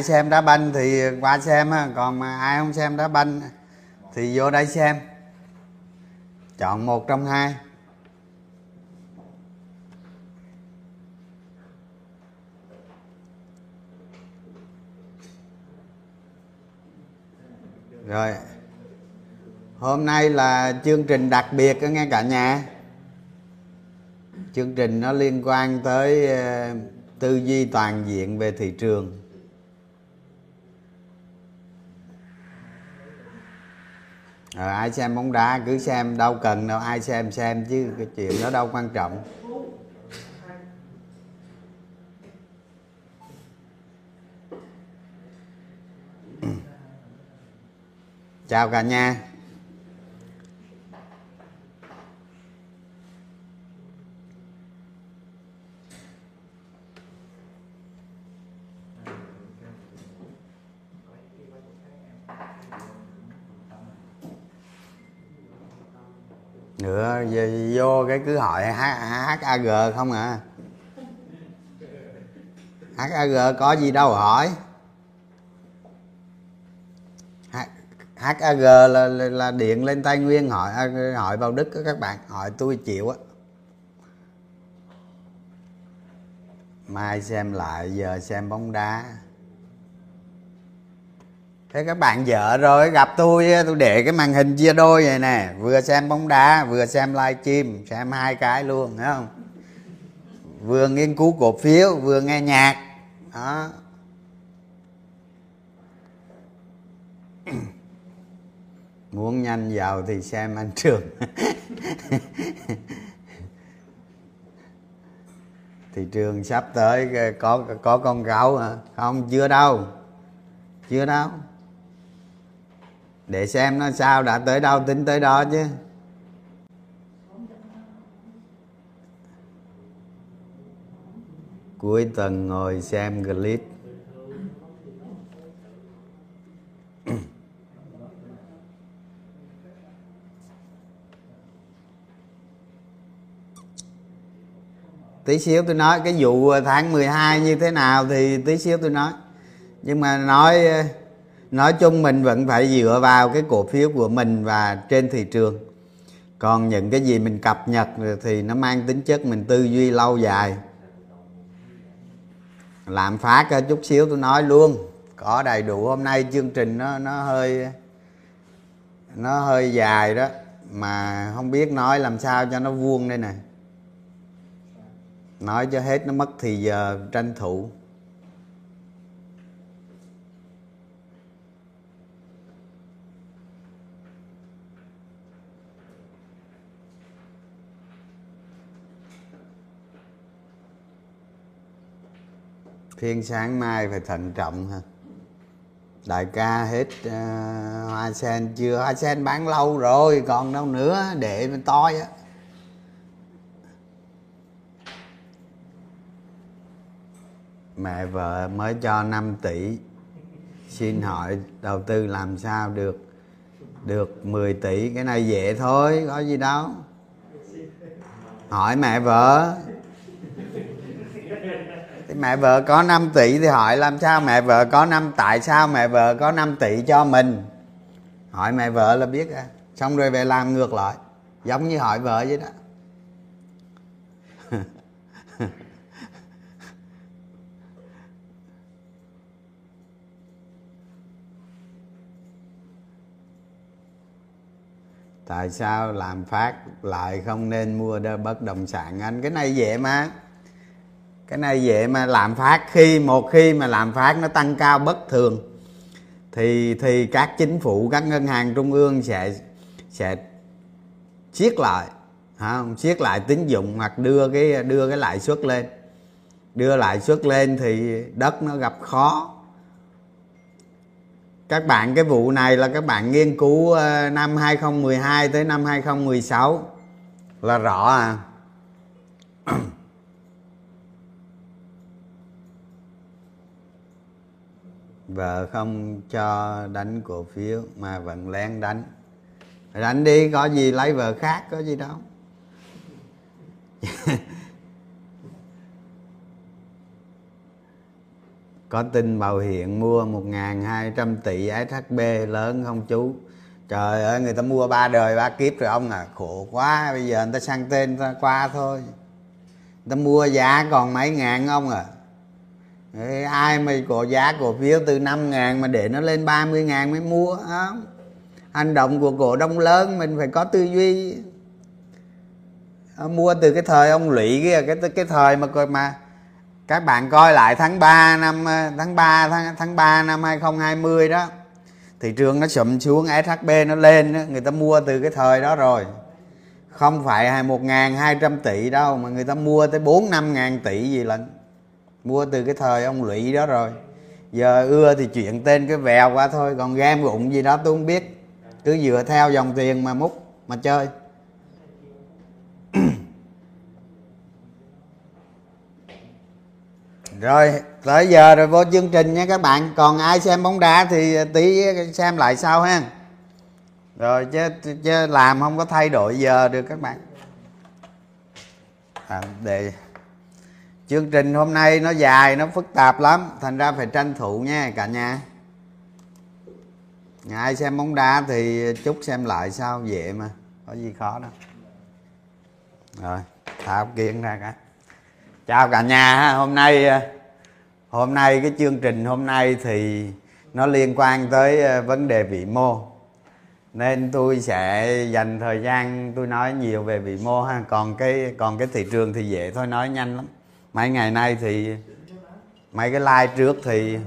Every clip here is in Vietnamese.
ai xem đá banh thì qua xem ha còn mà ai không xem đá banh thì vô đây xem. Chọn một trong hai. Rồi. Hôm nay là chương trình đặc biệt đó nghe cả nhà. Chương trình nó liên quan tới ờ, tư duy toàn diện về thị trường. Rồi ai xem bóng đá cứ xem, đâu cần đâu, ai xem xem chứ, cái chuyện đó đâu quan trọng. Chào cả nhà. Nữa vô cái cứ hỏi HAG không à? HAG có gì đâu hỏi. HAG là, là, là điện lên Tây Nguyên hỏi à, hỏi vào Đức các bạn hỏi tôi chịu á. Mai xem lại giờ xem bóng đá thế các bạn vợ rồi, gặp tôi tôi để cái màn hình chia đôi vậy nè. Vừa xem bóng đá, vừa xem livestream xem hai cái luôn, thấy không? Vừa nghiên cứu cổ phiếu, vừa nghe nhạc. Đó. Muốn nhanh giàu thì xem anh trường. Thị trường sắp tới, có có con gấu hả? Không, chưa đâu. Chưa đâu để xem nó sao, đã tới đâu, tính tới đó chứ. Cuối tuần ngồi xem clip. Tí xíu tôi nói, cái vụ tháng 12 như thế nào thì tí xíu tôi nói. Nhưng mà nói nói chung mình vẫn phải dựa vào cái cổ phiếu của mình và trên thị trường. Còn những cái gì mình cập nhật thì nó mang tính chất mình tư duy lâu dài. Làm phát chút xíu tôi nói luôn, có đầy đủ. Hôm nay chương trình nó nó hơi nó hơi dài đó, mà không biết nói làm sao cho nó vuông đây nè. Nói cho hết nó mất thì giờ tranh thủ. Phiên sáng mai phải thận trọng ha. Đại ca hết uh, hoa sen. Chưa hoa sen bán lâu rồi còn đâu nữa để mình toi á. Mẹ vợ mới cho 5 tỷ. Xin hỏi đầu tư làm sao được được 10 tỷ? Cái này dễ thôi có gì đâu. Hỏi mẹ vợ thì mẹ vợ có 5 tỷ thì hỏi làm sao mẹ vợ có 5 tại sao mẹ vợ có 5 tỷ cho mình? Hỏi mẹ vợ là biết à. Xong rồi về làm ngược lại, giống như hỏi vợ vậy đó. tại sao làm phát lại không nên mua đơn bất động sản anh cái này dễ mà cái này dễ mà làm phát, khi một khi mà làm phát nó tăng cao bất thường, thì thì các chính phủ, các ngân hàng trung ương sẽ sẽ siết lại không? Siết lại tín dụng hoặc đưa cái đưa cái lãi suất lên. Đưa lãi suất lên thì đất nó gặp khó. Các bạn, cái vụ này là các bạn nghiên cứu ờ, năm 2012 tới năm 2016 là rõ à. Vợ không cho đánh cổ phiếu, mà vẫn lén đánh. Đánh đi, có gì lấy vợ khác, có gì đâu. Có tin bảo hiểm mua 1.200 tỷ SHB lớn không chú? Trời ơi, người ta mua ba đời ba kiếp rồi, ông à khổ quá. Bây giờ người ta sang tên ta qua thôi. Người ta mua giá còn mấy ngàn, ông à. Ê, ai mà có giá cổ phiếu từ 5 ngàn mà để nó lên 30 ngàn mới mua không hành động của cổ đông lớn mình phải có tư duy. Ờ, mua từ cái thời ông lụy kia cái cái thời mà coi mà các bạn coi lại tháng 3 năm ờ, tháng 3 tháng tháng 3 năm 2020 đó thị trường nó sụm xuống SHB nó lên đó, người ta mua từ cái thời đó rồi. Không phải một ngàn hai trăm tỷ đâu mà người ta mua tới bốn năm ngàn tỷ gì lần mua từ cái thời ông lụy đó rồi. Giờ ưa thì chuyện tên cái vèo qua thôi còn game gụng gì đó tôi không biết. Cứ dựa theo dòng tiền mà múc mà chơi. Rồi tới giờ rồi vô chương trình nha các bạn. Còn ai xem bóng đá thì tí xem lại sau ha. Rồi chứ chứ làm không có thay đổi giờ được các bạn. À, để chương trình hôm nay nó dài, nó phức tạp lắm. Thành ra phải tranh thủ nha, cả nhà. Ai xem bóng đá thì chút xem lại sao, dễ mà. Có gì khó đâu. Rồi tháo kiến ra cả chào cả nhà hôm nay à, hôm nay cái chương trình hôm nay thì nó liên quan tới à, vấn đề vĩ mô. Nên tôi sẽ dành thời gian tôi nói nhiều về vĩ mô ha. Còn cái còn cái thị trường thì dễ thôi, nói nhanh lắm mấy ngày nay thì mấy cái like trước thì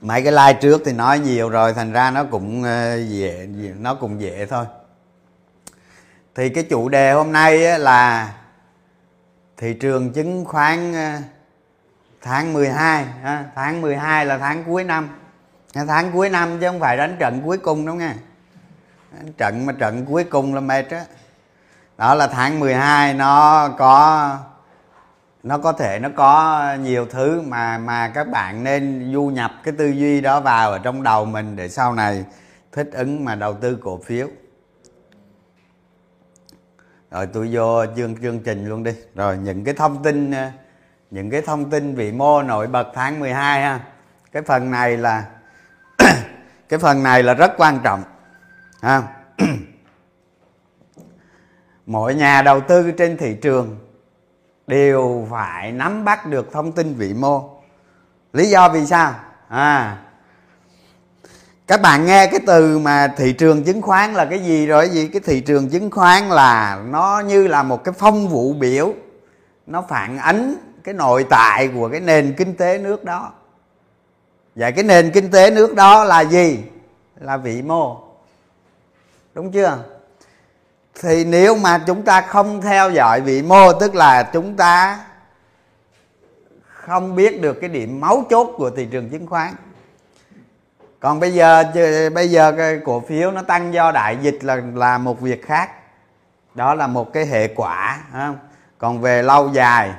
mấy cái like trước thì nói nhiều rồi, thành ra nó cũng ờ, dễ, nó cũng dễ thôi. Thì cái chủ đề hôm nay là thị trường chứng khoán ờ, tháng 12 tháng 12 là tháng cuối năm. Tháng cuối năm chứ không phải đánh trận cuối cùng đúng không trận mà trận cuối cùng là mệt á. Đó là tháng 12 nó có nó có thể nó có nhiều thứ mà mà các bạn nên du nhập cái tư duy đó vào ở trong đầu mình để sau này thích ứng mà đầu tư cổ phiếu. Rồi tôi vô chương chương trình luôn đi. Rồi những cái thông tin, những cái thông tin vĩ mô nổi bật tháng 12 ha. Cái phần này là, cái phần này là rất quan trọng à. mỗi nhà đầu tư trên thị trường đều phải nắm bắt được thông tin vĩ mô. Lý do vì sao? À các bạn nghe cái từ mà thị trường chứng khoán là cái gì rồi? Gì cái thị trường chứng khoán là nó như là một cái phong vụ biểu. Nó phản ánh cái nội tại của cái nền kinh tế nước đó. Vậy cái nền kinh tế nước đó là gì? Là vĩ mô đúng chưa? Thì nếu mà chúng ta không theo dõi vị mô, tức là chúng ta không biết được cái điểm máu chốt của thị trường chứng khoán. Còn bây giờ bây giờ cái cổ phiếu nó tăng do đại dịch là là một việc khác. Đó là một cái hệ quả không? còn về lâu dài,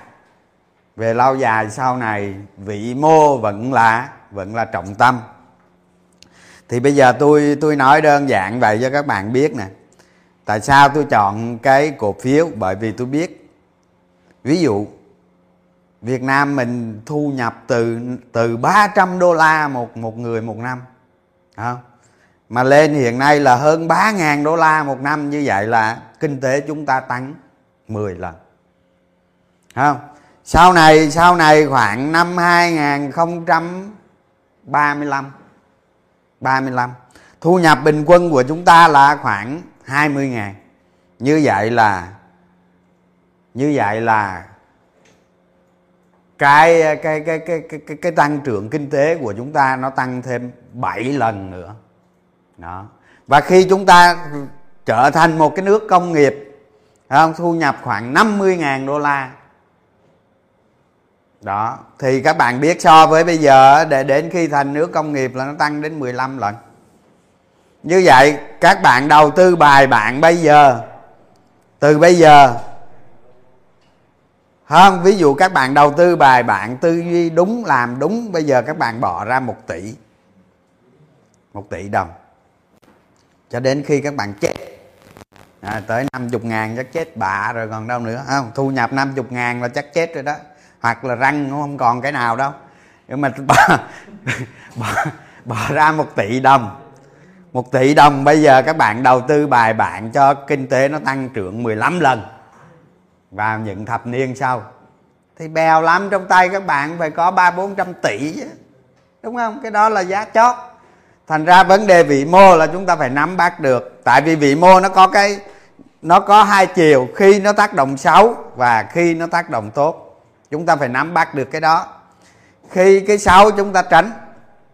về lâu dài sau này, vị mô vẫn là vẫn là trọng tâm thì bây giờ tôi tôi nói đơn giản vậy cho các bạn biết nè. Tại sao tôi chọn cái cổ phiếu? Bởi vì tôi biết, ví dụ, Việt Nam mình thu nhập từ từ 300 đô la một một người một năm không? mà lên hiện nay là hơn 3.000 đô la một năm, như vậy là kinh tế chúng ta tăng 10 lần không sau này sau này khoảng năm 2035 35 thu nhập bình quân của chúng ta là khoảng 20 ngàn. Như vậy là như vậy là cái cái cái cái cái cái, cái tăng trưởng kinh tế của chúng ta nó tăng thêm 7 lần nữa. Đó. Và khi chúng ta trở thành một cái nước công nghiệp không? Thu nhập khoảng 50.000 đô la đó. Thì các bạn biết so với bây giờ để đến khi thành nước công nghiệp là nó tăng đến 15 lần. Như vậy các bạn đầu tư bài bạn bây giờ. Từ bây giờ không ví dụ các bạn đầu tư bài bạn tư duy đúng làm đúng bây giờ các bạn bỏ ra một tỷ. Một tỷ đồng. Cho đến khi các bạn chết. À, tới 50 ngàn chắc chết bạ rồi còn đâu nữa. Không thu nhập 50 ngàn là chắc chết rồi đó hoặc là răng không còn cái nào đâu. Nhưng mà bỏ, bỏ, bỏ ra một tỷ đồng. Một tỷ đồng bây giờ các bạn đầu tư bài bản cho kinh tế nó tăng trưởng 15 lần. Vào những thập niên sau. Thì bèo lắm trong tay các bạn phải có ba bốn trăm tỷ chứ. Đúng không? Cái đó là giá chót. Thành ra vấn đề vĩ mô là chúng ta phải nắm bắt được. Tại vì vĩ mô nó có cái nó có hai chiều. Khi nó tác động xấu và khi nó tác động tốt chúng ta phải nắm bắt được cái đó. Khi cái xấu chúng ta tránh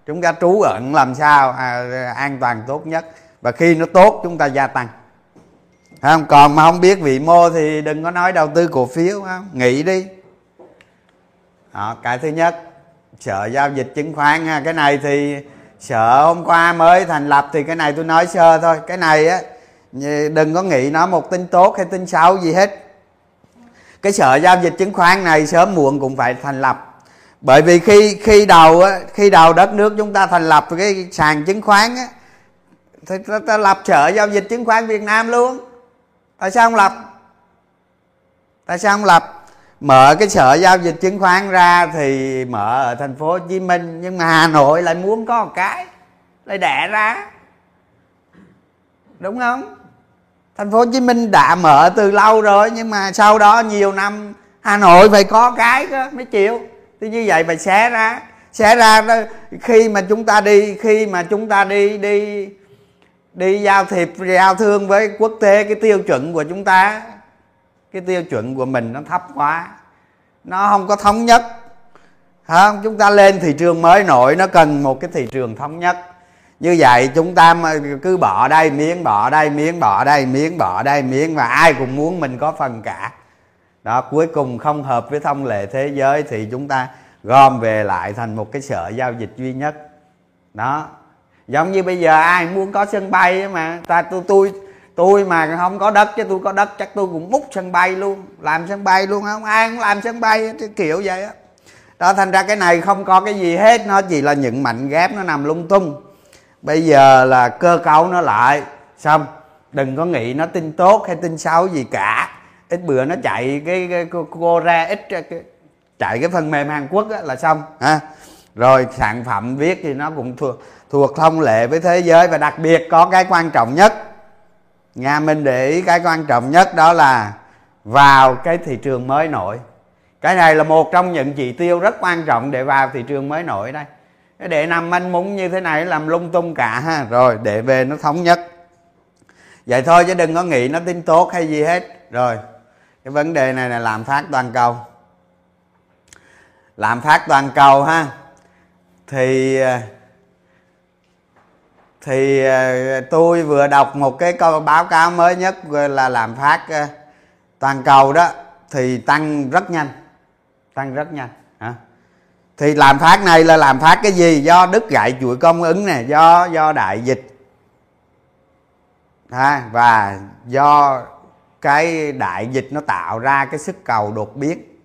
chúng ta trú ẩn làm sao à, an toàn tốt nhất. Và khi nó tốt chúng ta gia tăng. Không? Còn mà không biết vị mô thì đừng có nói đầu tư cổ phiếu không? Nghĩ đi. Đó, cái thứ nhất sợ giao dịch chứng khoán ha. cái này thì sợ hôm qua mới thành lập thì cái này tôi nói sơ thôi. Cái này á đừng có nghĩ nó một tin tốt hay tin xấu gì hết cái sở giao dịch chứng khoán này sớm muộn cũng phải thành lập. Bởi vì khi khi đầu á, khi đầu đất nước chúng ta thành lập cái sàn chứng khoán á, thì ta, ta lập sở giao dịch chứng khoán Việt Nam luôn. Tại sao không lập? Tại sao không lập? Mở cái sở giao dịch chứng khoán ra thì mở ở thành phố Hồ Chí Minh nhưng mà Hà Nội lại muốn có một cái lại đẻ ra. Đúng không? Thành phố Hồ Chí Minh đã mở từ lâu rồi, nhưng mà sau đó nhiều năm, Hà Nội phải có cái đó mới chịu. Thì như vậy phải xé ra xé ra đó, khi mà chúng ta đi, khi mà chúng ta đi đi đi giao thiệp, giao thương với quốc tế, cái tiêu chuẩn của chúng ta, cái tiêu chuẩn của mình nó thấp quá. Nó không có thống nhất. Không chúng ta lên thị trường mới nổi, nó cần một cái thị trường thống nhất như vậy chúng ta cứ bỏ đây miếng bỏ đây miếng bỏ đây miếng bỏ đây miếng và ai cũng muốn mình có phần cả. Đó, cuối cùng không hợp với thông lệ thế giới thì chúng ta gom về lại thành một cái sở giao dịch duy nhất. Đó, giống như bây giờ ai muốn có sân bay mà, ta tôi tôi tôi mà không có đất chứ tôi có đất chắc tôi cũng múc sân bay luôn. Làm sân bay luôn không ai cũng làm sân bay kiểu vậy á. Đó, thành ra cái này không có cái gì hết, nó chỉ là những mảnh ghép nó nằm lung tung bây giờ là cơ cấu nó lại. Xong đừng có nghĩ nó tin tốt hay tin xấu gì cả. Ít bữa nó chạy cái, cái cô, cô ra ít cái, chạy cái phần mềm Hàn Quốc là xong ha. Rồi sản phẩm viết thì nó cũng thuộc thuộc thông lệ với thế giới và đặc biệt có cái quan trọng nhất. Nhà mình để ý cái quan trọng nhất đó là vào cái thị trường mới nổi. Cái này là một trong những chỉ tiêu rất quan trọng để vào thị trường mới nổi đây để nằm manh múng như thế này làm lung tung cả ha. Rồi để về nó thống nhất. Vậy thôi chứ đừng có nghĩ nó tin tốt hay gì hết. Rồi, cái vấn đề này là làm phát toàn cầu. Làm phát toàn cầu ha, thì ờ, thì ờ, tôi vừa đọc một cái câu báo cáo mới nhất là làm phát ờ, toàn cầu đó, thì tăng rất nhanh, tăng rất nhanh thì làm phát này là làm phát cái gì? Do đứt gãy chuỗi cung ứng này do do đại dịch. Ha và do cái đại dịch nó tạo ra cái sức cầu đột biến.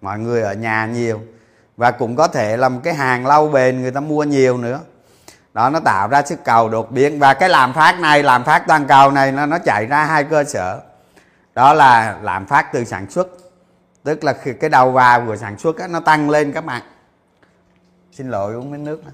Mọi người ở nhà nhiều. Và cũng có thể là một cái hàng lâu bền người ta mua nhiều nữa. Đó nó tạo ra sức cầu đột biến. Và cái làm phát này làm phát toàn cầu này nó nó chạy ra hai cơ sở. Đó là làm phát từ sản xuất. Tức là cái đầu vào của sản xuất đó, nó tăng lên các bạn xin lỗi uống miếng nước nữa.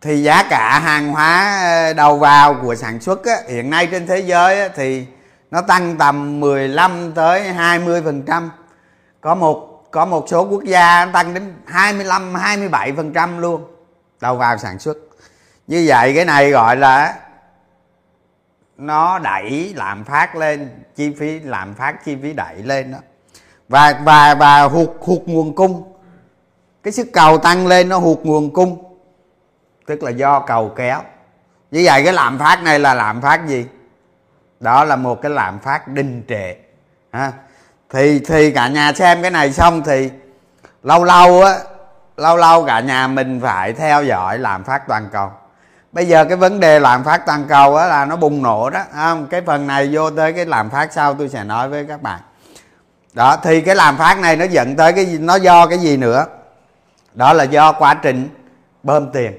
thì giá cả hàng hóa ờ, đầu vào của sản xuất á, hiện nay trên thế giới á, thì nó tăng tầm 15 tới 20 phần trăm có một có một số quốc gia tăng đến 25 27 phần trăm luôn đầu vào sản xuất như vậy cái này gọi là nó đẩy lạm phát lên, chi phí, lạm phát chi phí đẩy lên đó. Và và và hụt hụt nguồn cung. Cái sức cầu tăng lên nó hụt nguồn cung. Tức là do cầu kéo. Như vậy cái lạm phát này là lạm phát gì? Đó là một cái lạm phát đình trệ. Ha. Thì thì cả nhà xem cái này xong thì lâu lâu á, lâu lâu cả nhà mình phải theo dõi lạm phát toàn cầu bây giờ cái vấn đề lạm phát toàn cầu đó là nó bùng nổ đó không? Cái phần này vô tới cái lạm phát sau tôi sẽ nói với các bạn. Đó, thì cái lạm phát này nó dẫn tới cái nó do cái gì nữa? Đó là do quá trình bơm tiền.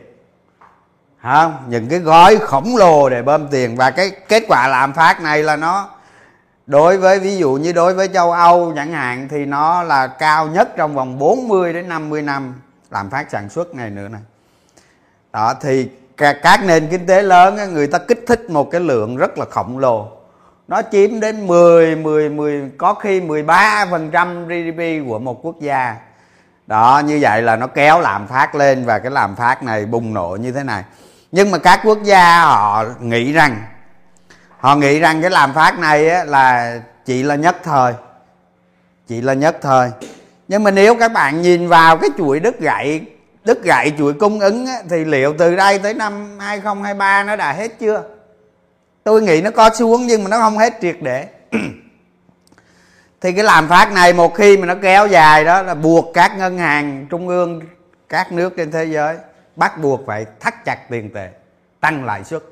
Không? Những cái gói khổng lồ để bơm tiền và cái kết quả lạm phát này là nó đối với, ví dụ như đối với châu Âu chẳng hạn thì nó là cao nhất trong vòng 40 đến 50 năm lạm phát sản xuất này nữa này. Đó, thì các nền kinh tế lớn người ta kích thích một cái lượng rất là khổng lồ. Nó chiếm đến 10 10 10 có khi 13% GDP của một quốc gia. Đó như vậy là nó kéo lạm phát lên và cái lạm phát này bùng nổ như thế này. Nhưng mà các quốc gia họ nghĩ rằng họ nghĩ rằng cái lạm phát này á, là chỉ là nhất thời. Chỉ là nhất thời. Nhưng mà nếu các bạn nhìn vào cái chuỗi đứt gãy đứt gãy chuỗi cung ứng á, thì liệu từ đây tới năm 2023 nó đã hết chưa? Tôi nghĩ nó có xuống nhưng mà nó không hết triệt để. Thì cái làm phát này một khi mà nó kéo dài đó là buộc các ngân hàng trung ương các nước trên thế giới bắt buộc phải thắt chặt tiền tệ tăng lãi suất.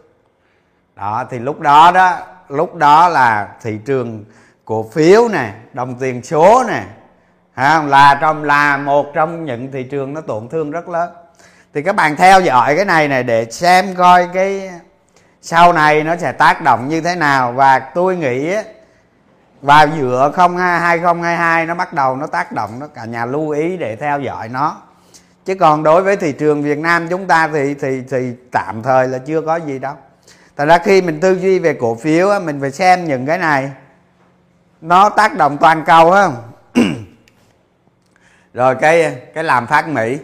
Đó thì lúc đó đó lúc đó là thị trường cổ phiếu nè đồng tiền số nè là trong, là một trong những thị trường nó tổn thương rất lớn. Thì các bạn theo dõi cái này này để xem coi cái sau này nó sẽ tác động như thế nào. Và tôi nghĩ vào giữa không 2022 nó bắt đầu nó tác động, nó cả nhà lưu ý để theo dõi nó. Chứ còn đối với thị trường Việt Nam chúng ta thì thì thì tạm thời là chưa có gì đâu. Thật ra khi mình tư duy về cổ phiếu mình phải xem những cái này. Nó tác động toàn cầu không? Rồi cái cái làm phát mỹ.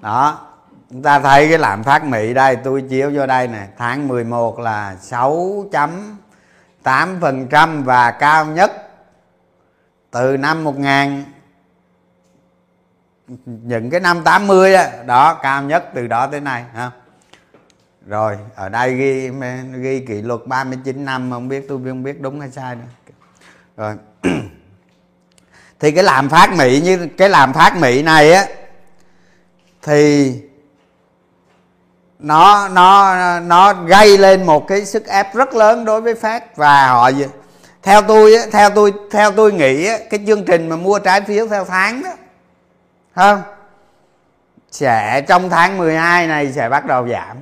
Đó chúng ta thấy cái làm phát Mỹ đây tôi chiếu vô đây nè tháng 11 là 6.8% và cao nhất từ năm 1000 những cái năm 80 đó, đó cao nhất từ đó tới nay ha. Rồi ở đây ghi ghi kỷ luật 39 năm không biết tôi không biết đúng hay sai nữa. Rồi thì cái làm phát mỹ như cái làm phát mỹ này á, thì nó nó nó gây lên một cái sức ép rất lớn đối với Fed. Và họ theo tôi theo tôi theo tôi nghĩ cái chương trình mà mua trái phiếu theo tháng đó không sẽ trong tháng 12 này sẽ bắt đầu giảm.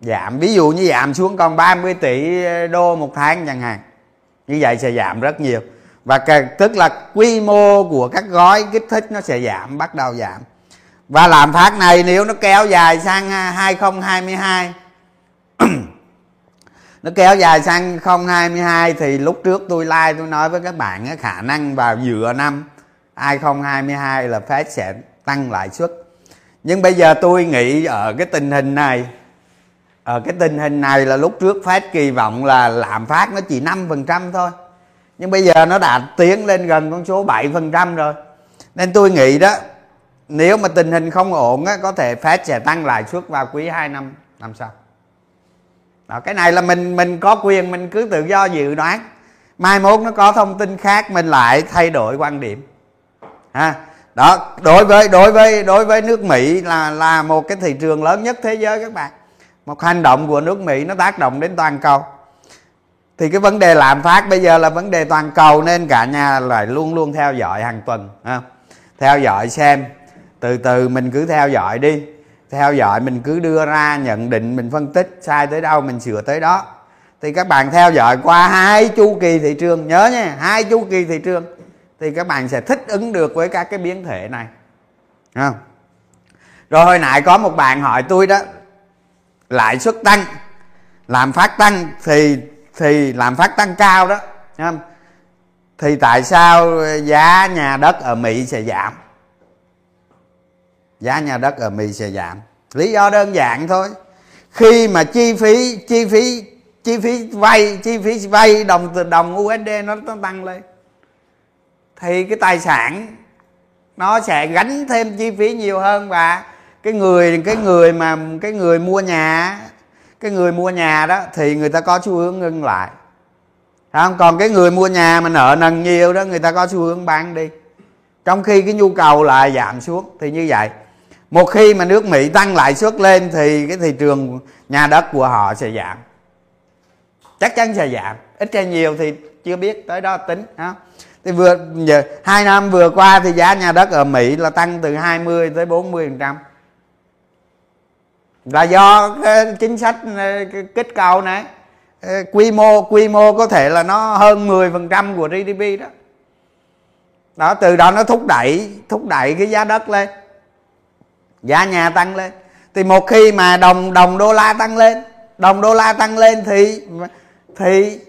Giảm, ví dụ như giảm xuống còn 30 tỷ đô một tháng chẳng hạn, như vậy sẽ giảm rất nhiều và tức là quy mô của các gói kích thích nó sẽ giảm, bắt đầu giảm. Và lạm phát này nếu nó kéo dài sang à, 2022 nó kéo dài sang 2022 thì lúc trước tôi like, tôi nói với các bạn khả năng vào giữa năm 2022 là Fed sẽ tăng lãi suất. Nhưng bây giờ tôi nghĩ ở cái tình hình này, ở cái tình hình này là lúc trước Fed kỳ vọng là lạm phát nó chỉ 5% thôi nhưng bây giờ nó đã tiến lên gần con số 7% rồi. Nên tôi nghĩ đó nếu mà tình hình không ổn á, có thể Fed sẽ tăng lãi suất vào quý 2 năm. Năm sau đó, cái này là mình mình có quyền mình cứ tự do dự đoán. Mai mốt nó có thông tin khác mình lại thay đổi quan điểm. Ha? Đó đối với đối với đối với nước Mỹ là là một cái thị trường lớn nhất thế giới các bạn. Một hành động của nước Mỹ nó tác động đến toàn cầu thì cái vấn đề lạm phát bây giờ là vấn đề toàn cầu nên cả nhà lại luôn luôn theo dõi hàng tuần ha theo dõi xem. Từ từ mình cứ theo dõi đi. Theo dõi mình cứ đưa ra nhận định, mình phân tích sai tới đâu, mình sửa tới đó. Thì các bạn theo dõi qua hai chu kỳ thị trường, nhớ nha, hai chu kỳ thị trường. Thì các bạn sẽ thích ứng được với các cái biến thể này. Không? Rồi hồi nãy có một bạn hỏi tôi đó, lãi suất tăng làm phát tăng thì thì làm phát tăng cao đó không? thì tại sao giá nhà đất ở mỹ sẽ giảm? Giá nhà đất ở Mỹ sẽ giảm. Lý do đơn giản thôi. Khi mà chi phí chi phí chi phí vay chi phí vay đồng từ đồng USD nó, nó tăng lên thì cái tài sản nó sẽ gánh thêm chi phí nhiều hơn và cái người cái người mà cái người mua nhà cái người mua nhà đó thì người ta có xu hướng ngưng lại. Không? Còn cái người mua nhà mà nợ nần nhiều đó, người ta có xu hướng bán đi. Trong khi cái nhu cầu lại giảm xuống thì như vậy. Một khi mà nước mỹ tăng lãi suất lên thì cái thị trường nhà đất của họ sẽ giảm. Chắc chắn sẽ giảm. Ít hay nhiều thì chưa biết tới đó tính ha thì vừa, giờ, hai năm vừa qua thì giá nhà đất ở Mỹ là tăng từ 20 tới 40 phần trăm là do cái chính sách ờ, kích cầu này. Ờ, quy mô quy mô có thể là nó hơn 10% của GDP đó. Đó, từ đó nó thúc đẩy thúc đẩy cái giá đất lên. Giá nhà tăng lên. Thì một khi mà đồng đồng đô la tăng lên, đồng đô la tăng lên thì thì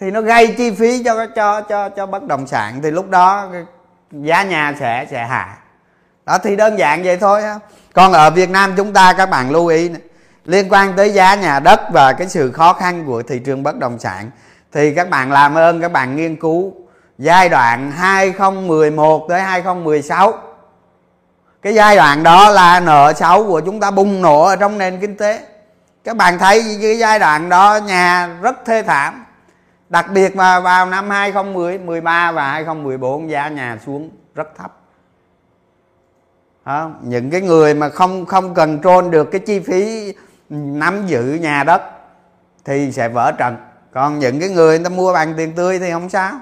thì nó gây chi phí cho cho cho cho bất động sản. Thì lúc đó giá nhà sẽ sẽ hạ đó, thì đơn giản vậy thôi còn ở Việt Nam chúng ta, các bạn lưu ý liên quan tới giá nhà đất và cái sự khó khăn của thị trường bất động sản, thì các bạn làm ơn, các bạn nghiên cứu giai đoạn 2011 tới 2016 cái giai đoạn đó là nợ xấu của chúng ta bùng nổ ở trong nền kinh tế. Các bạn thấy cái giai đoạn đó, nhà rất thê thảm. Đặc biệt mà vào năm 2010 13 và 2014 giá nhà xuống rất thấp không? những cái người mà không không cần trôn được cái chi phí nắm giữ nhà đất thì sẽ vỡ trận. Còn những cái người người ta mua bằng tiền tươi thì không sao.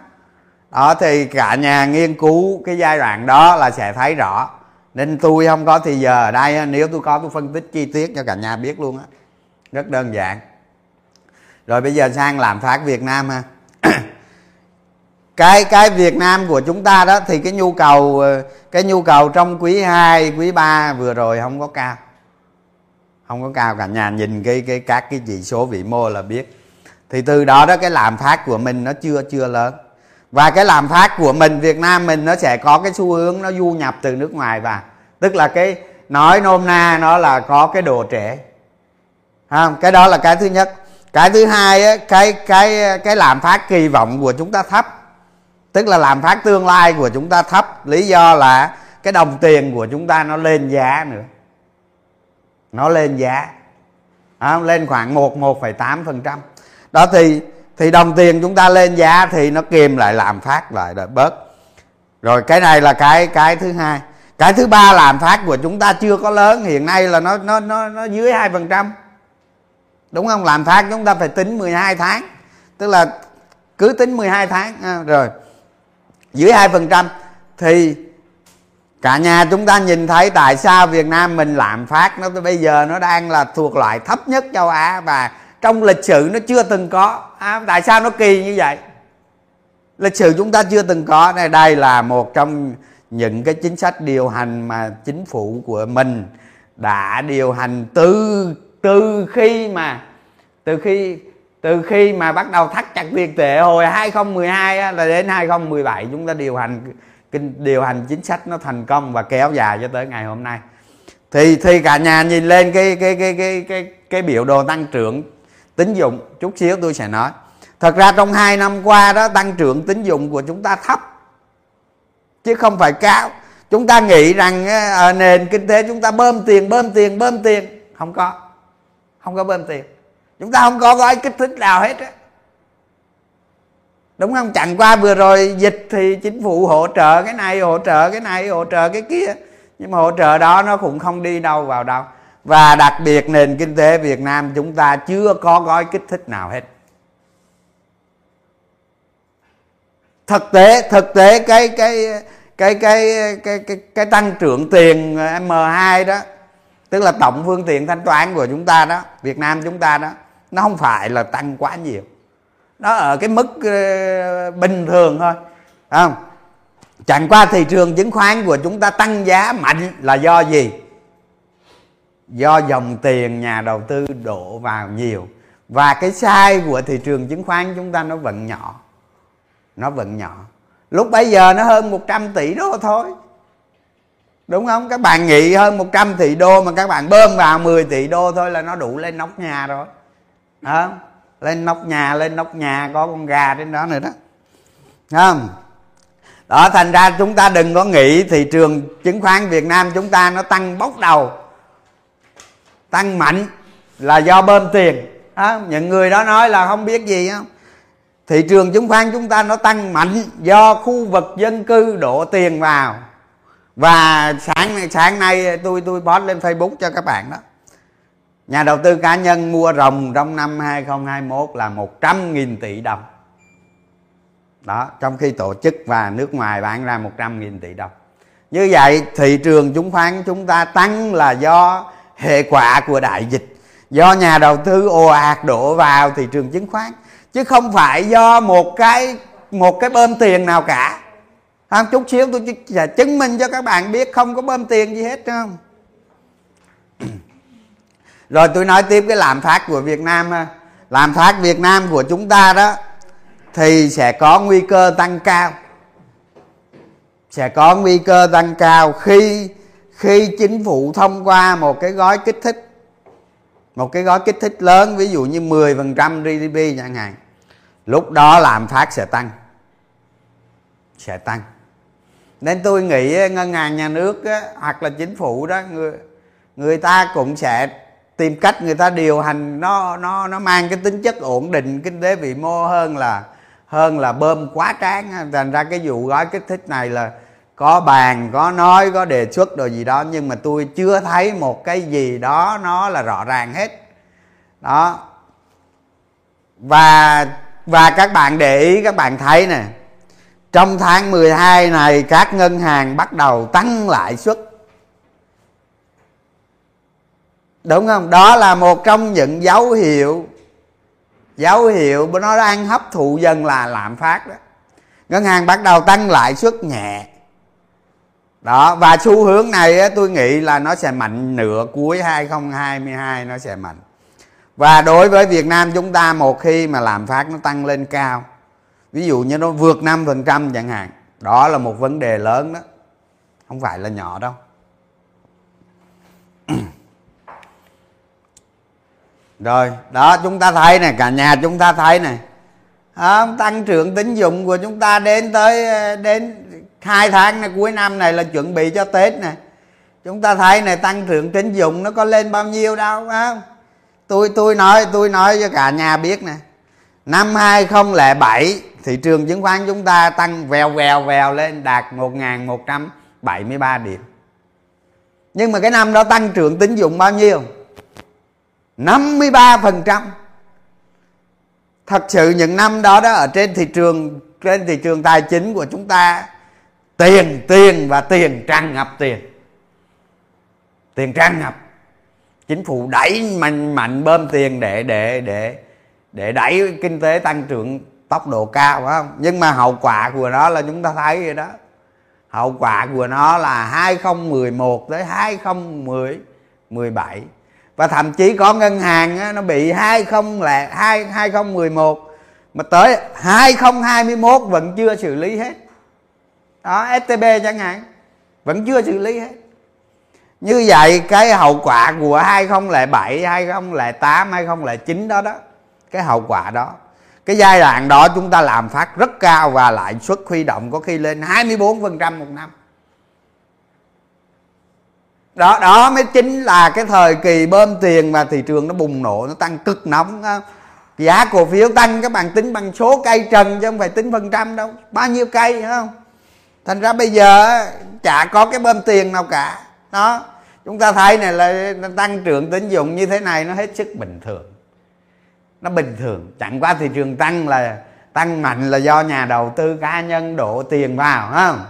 Đó, thì cả nhà nghiên cứu cái giai đoạn đó là sẽ thấy rõ. Nên tôi không có thì giờ ở đây nếu tôi có tôi phân tích chi tiết cho cả nhà biết luôn á. Rất đơn giản. Rồi bây giờ sang làm phát việt nam ha cái cái việt nam của chúng ta đó thì cái nhu cầu cái nhu cầu trong quý 2, quý 3 vừa rồi không có cao. Không có cao cả. Nhà nhìn cái cái các cái chỉ số vĩ mô là biết. Thì từ đó đó cái làm phát của mình nó chưa chưa lớn. Và cái làm phát của mình Việt Nam mình nó sẽ có cái xu hướng nó du nhập từ nước ngoài vào. Tức là cái nói nôm na nó là có cái đồ trễ. Không cái đó là cái thứ nhất. Cái thứ hai á, cái cái cái làm phát kỳ vọng của chúng ta thấp tức là làm phát tương lai của chúng ta thấp lý do là cái đồng tiền của chúng ta nó lên giá nữa. Nó lên giá. À, lên khoảng một một phẩy tám phần trăm. Đó thì thì đồng tiền chúng ta lên giá thì nó kìm lại làm phát lại rồi bớt. Rồi cái này là cái cái thứ hai. Cái thứ ba làm phát của chúng ta chưa có lớn. Hiện nay là nó nó nó nó dưới hai phần trăm. Đúng không? Làm phát chúng ta phải tính 12 tháng. Tức là cứ tính 12 tháng. À, rồi dưới hai phần trăm thì cả nhà chúng ta nhìn thấy tại sao Việt Nam mình lạm phát nó bây giờ nó đang là thuộc loại thấp nhất châu Á và trong lịch sử nó chưa từng có. À, tại sao nó kỳ như vậy? Lịch sử chúng ta chưa từng có. Này đây là một trong những cái chính sách điều hành mà chính phủ của mình đã điều hành từ từ khi mà từ khi từ khi mà bắt đầu thắt chặt tiền tệ hồi 2012 á, là đến 2017 chúng ta điều hành kinh điều hành chính sách nó thành công và kéo dài cho tới ngày hôm nay. Thì thì cả nhà nhìn lên cái cái cái cái cái cái biểu đồ tăng trưởng tín dụng chút xíu tôi sẽ nói. Thật ra trong hai năm qua đó tăng trưởng tín dụng của chúng ta thấp chứ không phải cao. Chúng ta nghĩ rằng ở ờ, nền kinh tế chúng ta bơm tiền bơm tiền bơm tiền. Không có. Không có bơm tiền chúng ta không có gói kích thích nào hết á. Đúng không? Chẳng qua vừa rồi dịch thì chính phủ hỗ trợ cái này hỗ trợ cái này hỗ trợ cái kia. Nhưng mà hỗ trợ đó nó cũng không đi đâu vào đâu. Và đặc biệt nền kinh tế Việt Nam chúng ta chưa có gói kích thích nào hết. Thực tế thực tế cái cái cái cái cái cái, cái tăng trưởng tiền M2 đó tức là tổng phương tiện thanh toán của chúng ta đó Việt Nam chúng ta đó nó không phải là tăng quá nhiều. Nó ở cái mức ờ, bình thường thôi không? Chẳng qua thị trường chứng khoán của chúng ta tăng giá mạnh là do gì? Do dòng tiền nhà đầu tư đổ vào nhiều. Và cái sai của thị trường chứng khoán chúng ta nó vẫn nhỏ. Nó vẫn nhỏ. Lúc bây giờ nó hơn 100 tỷ đô thôi. Đúng không? Các bạn nghĩ hơn 100 tỷ đô mà các bạn bơm vào 10 tỷ đô thôi là nó đủ lên nóc nhà rồi đó lên nóc nhà lên nóc nhà có con gà trên đó nữa đó. Không? Đó thành ra chúng ta đừng có nghĩ thị trường chứng khoán Việt Nam chúng ta nó tăng bốc đầu tăng mạnh là do bơm tiền. Đó, những người đó nói là không biết gì không? Thị trường chứng khoán chúng ta nó tăng mạnh do khu vực dân cư đổ tiền vào. Và sáng sáng nay tôi tôi post lên Facebook cho các bạn đó nhà đầu tư cá nhân mua rồng trong năm 2021 là 100.000 tỷ đồng. Đó, trong khi tổ chức và nước ngoài bán ra 100.000 tỷ đồng. Như vậy, thị trường chứng khoán chúng ta tăng là do hệ quả của đại dịch, do nhà đầu tư ồ ạt đổ vào thị trường chứng khoán, chứ không phải do một cái một cái bơm tiền nào cả. Không, chút xíu tôi sẽ chứng minh cho các bạn biết không có bơm tiền gì hết không? Rồi tôi nói tiếp cái lạm phát của Việt Nam lạm phát Việt Nam của chúng ta đó thì sẽ có nguy cơ tăng cao. Sẽ có nguy cơ tăng cao khi khi chính phủ thông qua một cái gói kích thích. Một cái gói kích thích lớn ví dụ như 10% GDP chẳng hạn. Lúc đó lạm phát sẽ tăng. Sẽ tăng. Nên tôi nghĩ ờ, ngân hàng nhà nước á, hoặc là chính phủ đó người người ta cũng sẽ tìm cách người ta điều hành nó nó nó mang cái tính chất ổn định, kinh tế vĩ mô hơn là hơn là bơm quá tráng thành ra cái vụ gói kích thích này là có bàn, có nói, có đề xuất đồ gì đó, nhưng mà tôi chưa thấy một cái gì đó nó là rõ ràng hết. Đó. Và và các bạn để ý, các bạn thấy nè, trong tháng 12 này, các ngân hàng bắt đầu tăng lãi suất. Đúng không? Đó là một trong những dấu hiệu dấu hiệu nó đang hấp thụ dần là lạm phát đó. Ngân hàng bắt đầu tăng lãi suất nhẹ. Đó, và xu hướng này tôi nghĩ là nó sẽ mạnh nửa cuối 2022 nó sẽ mạnh. Và đối với Việt Nam chúng ta, một khi mà lạm phát nó tăng lên cao, ví dụ như nó vượt 5% chẳng hạn, đó là một vấn đề lớn đó. Không phải là nhỏ đâu. Rồi đó chúng ta thấy này cả nhà chúng ta thấy này. À, tăng trưởng tín dụng của chúng ta đến tới ờ, đến hai tháng này, cuối năm này là chuẩn bị cho tết này. Chúng ta thấy này tăng trưởng tín dụng nó có lên bao nhiêu đâu không? Tôi tôi nói tôi nói cho cả nhà biết nè. Năm 2007 thị trường chứng khoán chúng ta tăng vèo vèo vèo lên đạt 1.173 điểm. Nhưng mà cái năm đó tăng trưởng tín dụng bao nhiêu? 53% thật sự những năm đó đó ở trên thị trường, trên thị trường tài chính của chúng ta, tiền tiền và tiền tràn ngập tiền. Tiền tràn ngập. Chính phủ đẩy mạnh mạnh bơm tiền để để để để đẩy kinh tế tăng trưởng tốc độ cao, phải không? Nhưng mà hậu quả của nó là chúng ta thấy vậy đó. Hậu quả của nó là 2011 tới 2017 và thậm chí có ngân hàng á, nó bị 20 là 2 2011 mà tới 2021 vẫn chưa xử lý hết. Đó STB chẳng hạn vẫn chưa xử lý hết. Như vậy cái hậu quả của 2007 2008 2009 đó đó cái hậu quả đó. Cái giai đoạn đó chúng ta làm phát rất cao và lãi suất huy động có khi lên 24% một năm đó đó mới chính là cái thời kỳ bơm tiền và thị trường nó bùng nổ, nó tăng cực nóng giá cổ phiếu tăng, các bạn tính bằng số cây trần chứ không phải tính phần trăm đâu. Bao nhiêu cây không? Thành ra bây giờ chả có cái bơm tiền nào cả. Đó, chúng ta thấy này là tăng trưởng tín dụng như thế này nó hết sức bình thường. Nó bình thường, chẳng qua thị trường tăng là, tăng mạnh là do nhà đầu tư cá nhân đổ tiền vào không?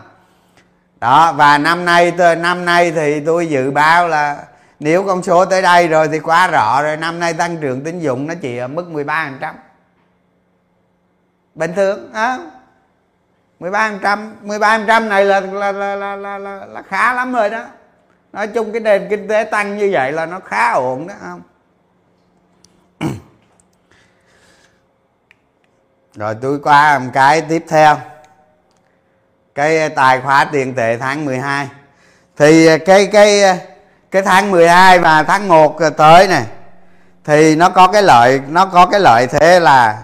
Đó và năm nay năm nay thì tôi dự báo là nếu con số tới đây rồi thì quá rõ rồi. Năm nay tăng trưởng tín dụng nó chỉ ở mức 13% bình thường á 13% 13% này là là, là, là, là, là, là khá lắm rồi đó. Nói chung cái nền kinh tế tăng như vậy là nó khá ổn đó không? Rồi tôi qua một cái tiếp theo cái ờ, tài khoá tiền tệ tháng 12 thì ờ, cái cái ờ, cái tháng 12 và tháng 1 tới này thì nó có cái lợi, nó có cái lợi thế là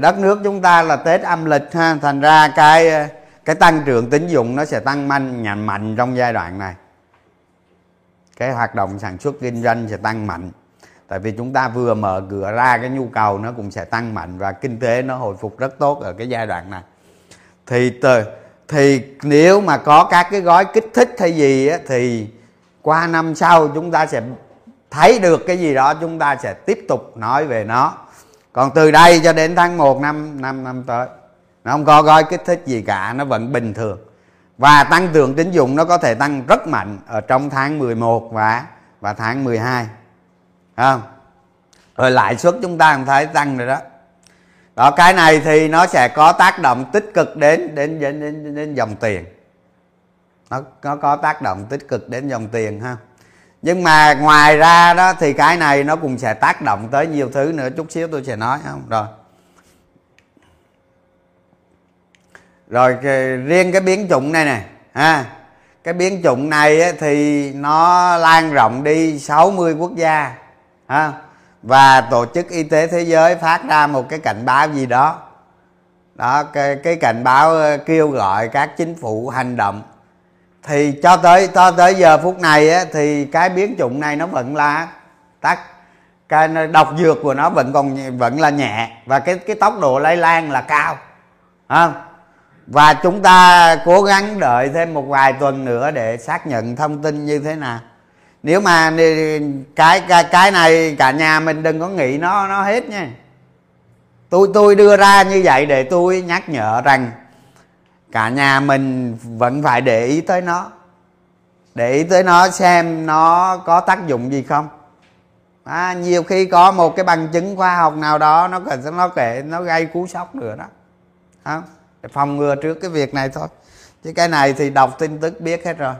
đất nước chúng ta là tết âm lịch ha. Thành ra cái cái tăng trưởng tín dụng nó sẽ tăng mạnh nhàn mạnh trong giai đoạn này. Cái hoạt động sản xuất kinh doanh sẽ tăng mạnh. Tại vì chúng ta vừa mở cửa ra, cái nhu cầu nó cũng sẽ tăng mạnh và kinh tế nó hồi phục rất tốt ở cái giai đoạn này thì từ thì nếu mà có các cái gói kích thích hay gì á, thì qua năm sau chúng ta sẽ thấy được cái gì đó chúng ta sẽ tiếp tục nói về nó. Còn từ đây cho đến tháng 1 năm năm năm tới nó không có gói kích thích gì cả nó vẫn bình thường. Và tăng trưởng tín dụng nó có thể tăng rất mạnh ở trong tháng 11 và và tháng 12 không? Rồi lãi suất chúng ta cũng thấy tăng rồi đó đó cái này thì nó sẽ có tác động tích cực đến đến đến đến, đến dòng tiền. Nó nó có tác động tích cực đến dòng tiền ha. Nhưng mà ngoài ra đó thì cái này nó cũng sẽ tác động tới nhiều thứ nữa. Chút xíu tôi sẽ nói không? Rồi. Rồi riêng cái biến chủng này nè ha. Cái biến chủng này thì nó lan rộng đi 60 quốc gia ha và tổ chức y tế thế giới phát ra một cái cảnh báo gì đó. Đó cái, cái cảnh báo ờ, kêu gọi các chính phủ hành động. Thì cho tới cho tới giờ phút này á, thì cái biến chủng này nó vẫn là tắt. Cái độc dược của nó vẫn còn vẫn là nhẹ. Và cái cái tốc độ lây lan là cao. Không và chúng ta cố gắng đợi thêm một vài tuần nữa để xác nhận thông tin như thế nào nếu mà cái cái cái này cả nhà mình đừng có nghĩ nó nó hết nha. Tôi tôi đưa ra như vậy để tôi nhắc nhở rằng cả nhà mình vẫn phải để ý tới nó. Để ý tới nó xem nó có tác dụng gì không. À, nhiều khi có một cái bằng chứng khoa học nào đó nó cần nó kể nó gây cú sốc nữa đó. Không? Để phòng ngừa trước cái việc này thôi. Chứ cái này thì đọc tin tức biết hết rồi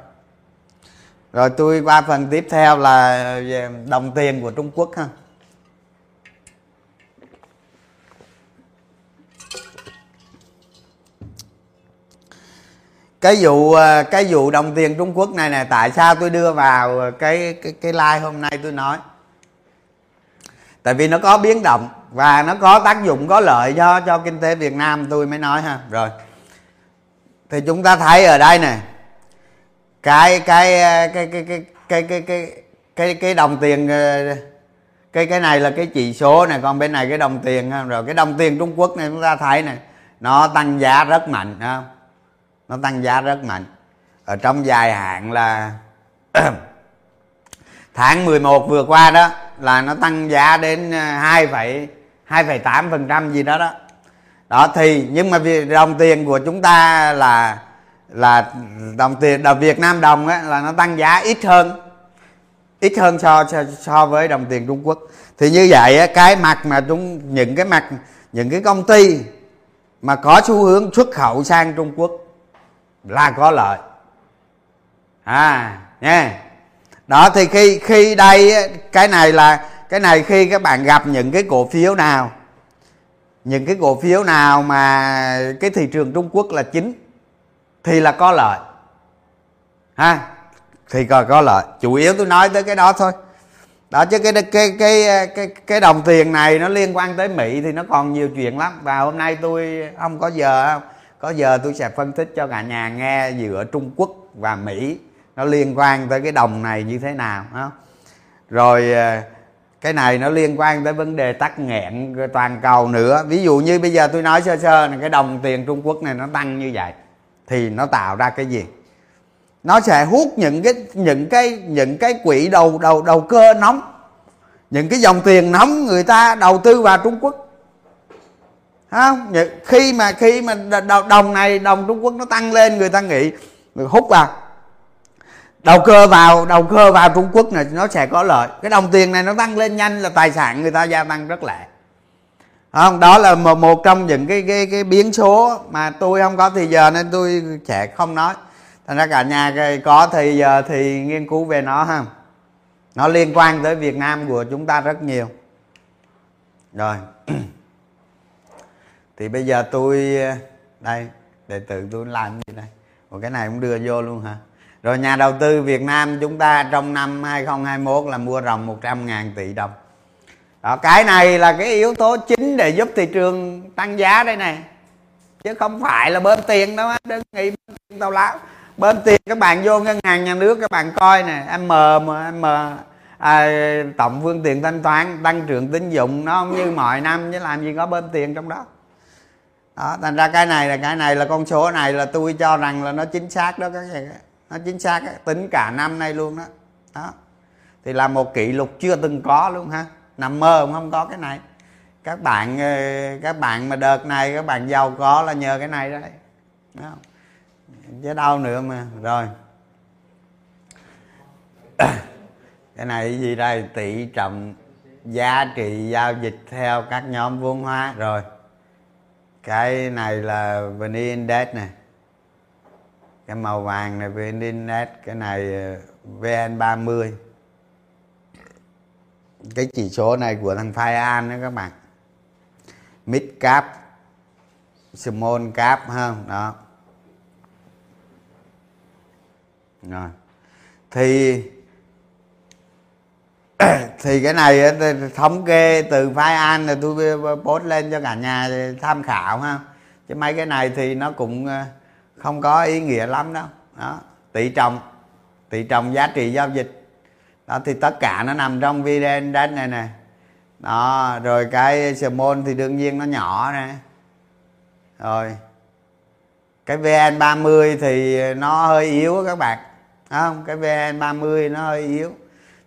rồi tôi qua phần tiếp theo là về đồng tiền của trung quốc ha. Cái vụ ờ, cái vụ đồng tiền Trung Quốc này nè, tại sao tôi đưa vào ờ, cái cái cái like hôm nay tôi nói? Tại vì nó có biến động và nó có tác dụng, có lợi cho cho kinh tế Việt Nam, tôi mới nói ha. Rồi, thì chúng ta thấy ở đây nè cái cái ờ, cái cái cái cái cái cái cái cái đồng tiền ờ, cái cái này là cái chỉ số này còn bên này cái đồng tiền ờ, rồi cái đồng tiền Trung Quốc này chúng ta thấy này nó tăng giá rất mạnh không? Nó tăng giá rất mạnh. Ở trong dài hạn là tháng 11 vừa qua đó là nó tăng giá đến 2, 2,8 phần trăm gì đó đó. Đó thì nhưng mà vì đồng tiền của chúng ta là là đồng tiền đồng Việt Nam đồng á, là nó tăng giá ít hơn ít hơn so, so so với đồng tiền Trung Quốc. Thì như vậy á, cái mặt mà chúng những cái mặt những cái công ty mà có xu hướng xuất khẩu sang Trung Quốc là có lợi. À nha. Đó thì khi khi đây cái này là cái này khi các bạn gặp những cái cổ phiếu nào những cái cổ phiếu nào mà cái thị trường Trung Quốc là chính thì là có lợi. Ha? Thì có có lợi. Chủ yếu tôi nói tới cái đó thôi. Đó, chứ cái cái cái cái cái đồng tiền này nó liên quan tới Mỹ thì nó còn nhiều chuyện lắm. Và hôm nay tôi, không có giờ, không? Có giờ tôi sẽ phân tích cho cả nhà nghe giữa Trung Quốc và Mỹ. Nó liên quan tới cái đồng này như thế nào không? rồi ờ, cái này nó liên quan tới vấn đề tắc nghẽn toàn cầu nữa. Ví dụ như bây giờ tôi nói sơ sơ là cái đồng tiền Trung Quốc này nó tăng như vậy thì nó tạo ra cái gì? Nó sẽ hút những cái những cái những cái quỹ đầu đầu đầu cơ nóng, những cái dòng tiền nóng người ta đầu tư vào Trung Quốc. Không khi mà khi mà đồng này, đồng Trung Quốc nó tăng lên, người ta nghĩ, người hút vào. Đầu cơ vào, đầu cơ vào Trung Quốc này, nó sẽ có lợi. Cái đồng tiền này nó tăng lên nhanh là tài sản người ta gia tăng rất lẹ không đó là một, một trong những cái cái cái biến số mà tôi không có thì giờ nên tôi sẽ không nói. Thành ra cả nhà có thì giờ thì nghiên cứu về nó ha. Nó liên quan tới Việt Nam của chúng ta rất nhiều. Rồi. Thì bây giờ tôi đây đệ tử tôi làm gì đây? Một cái này cũng đưa vô luôn hả? Rồi nhà đầu tư Việt Nam chúng ta trong năm 2021 là mua ròng 100 ngàn tỷ đồng đó, cái này là cái yếu tố chính để giúp thị trường tăng giá đây này. Chứ không phải là bơm tiền đâu đừng nghĩ bơm tiền tào lão bơm tiền các bạn vô ngân hàng nhà nước các bạn coi nè m m à, tổng phương tiện thanh toán tăng trưởng tín dụng nó không như mọi năm chứ làm gì có bơm tiền trong đó. Đó thành ra cái này là cái này là con số này là tôi cho rằng là nó chính xác đó các bạn nó chính xác đó. tính cả năm nay luôn đó. Đó. Thì là một kỷ lục chưa từng có luôn ha nằm mơ cũng không có cái này. Các bạn ờ, các bạn mà đợt này, các bạn giàu có là nhờ cái này đấy. Đúng không? chứ đâu nữa mà. Rồi. Cái này cái gì đây? Tỷ trọng giá trị giao dịch theo các nhóm vốn hóa. Rồi. Cái này là vn index này cái màu vàng này vn index, cái này ờ, vn 30 cái chỉ số này của thằng Phai An đó các bạn. Mid cap, small cap, ha, đó. Rồi. Thì thì cái này thống kê từ phái an là tôi post lên cho cả nhà tham khảo, ha. Chứ mấy cái này thì nó cũng ờ, không có ý nghĩa lắm đâu. Đó, tỷ trọng tỷ trọng giá trị giao dịch đó thì tất cả nó nằm trong video index này nè. Đó rồi cái small thì đương nhiên nó nhỏ nè. Rồi cái vn 30 thì nó hơi yếu các bạn. Không? Cái vn 30 nó hơi yếu.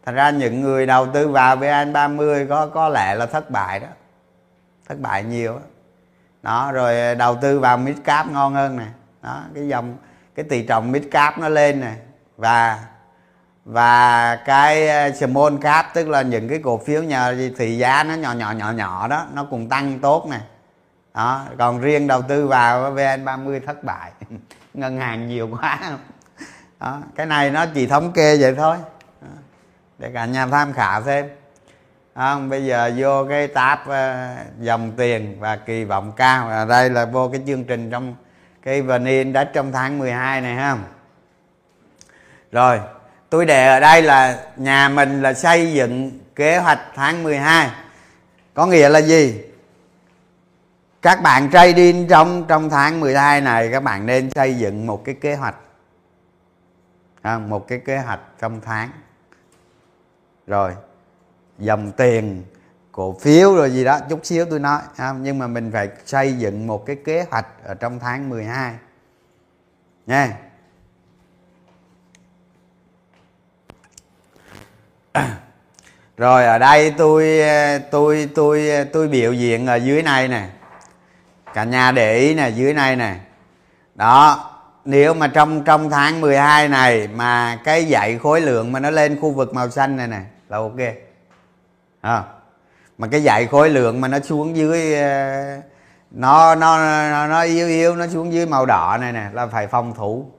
Thành ra những người đầu tư vào vn 30 có có lẽ là thất bại đó. Thất bại nhiều đó, đó rồi đầu tư vào mid cap ngon hơn nè. Đó cái dòng cái tỷ trọng mid cap nó lên nè. Và và cái ờ, small cap tức là những cái cổ phiếu nhờ thì giá nó nhỏ nhỏ nhỏ nhỏ đó nó cũng tăng tốt nè. Đó còn riêng đầu tư vào vn 30 thất bại. Ngân hàng nhiều quá. Đó cái này nó chỉ thống kê vậy thôi. Đó. để cả nhà tham khảo thêm không bây giờ vô cái tab uh, dòng tiền và kỳ vọng cao. Ở đây là vô cái chương trình trong cái vn index trong tháng 12 này ha. Rồi tôi đề ở đây là nhà mình là xây dựng kế hoạch tháng 12 có nghĩa là gì? Các bạn trading trong trong tháng 12 này các bạn nên xây dựng một cái kế hoạch. À, một cái kế hoạch trong tháng. Rồi dòng tiền cổ phiếu rồi gì đó chút xíu tôi nói à, nhưng mà mình phải xây dựng một cái kế hoạch ở trong tháng 12 nha. rồi ở đây tôi ờ, tôi tôi ờ, tôi biểu diễn ở dưới này nè. Cả nhà để ý nè dưới này nè. Đó nếu mà trong trong tháng 12 này mà cái dãy khối lượng mà nó lên khu vực màu xanh này nè là ok. À, mà cái dãy khối lượng mà nó xuống dưới ờ, nó nó nó, nó yếu yếu nó xuống dưới màu đỏ này nè là phải phòng thủ.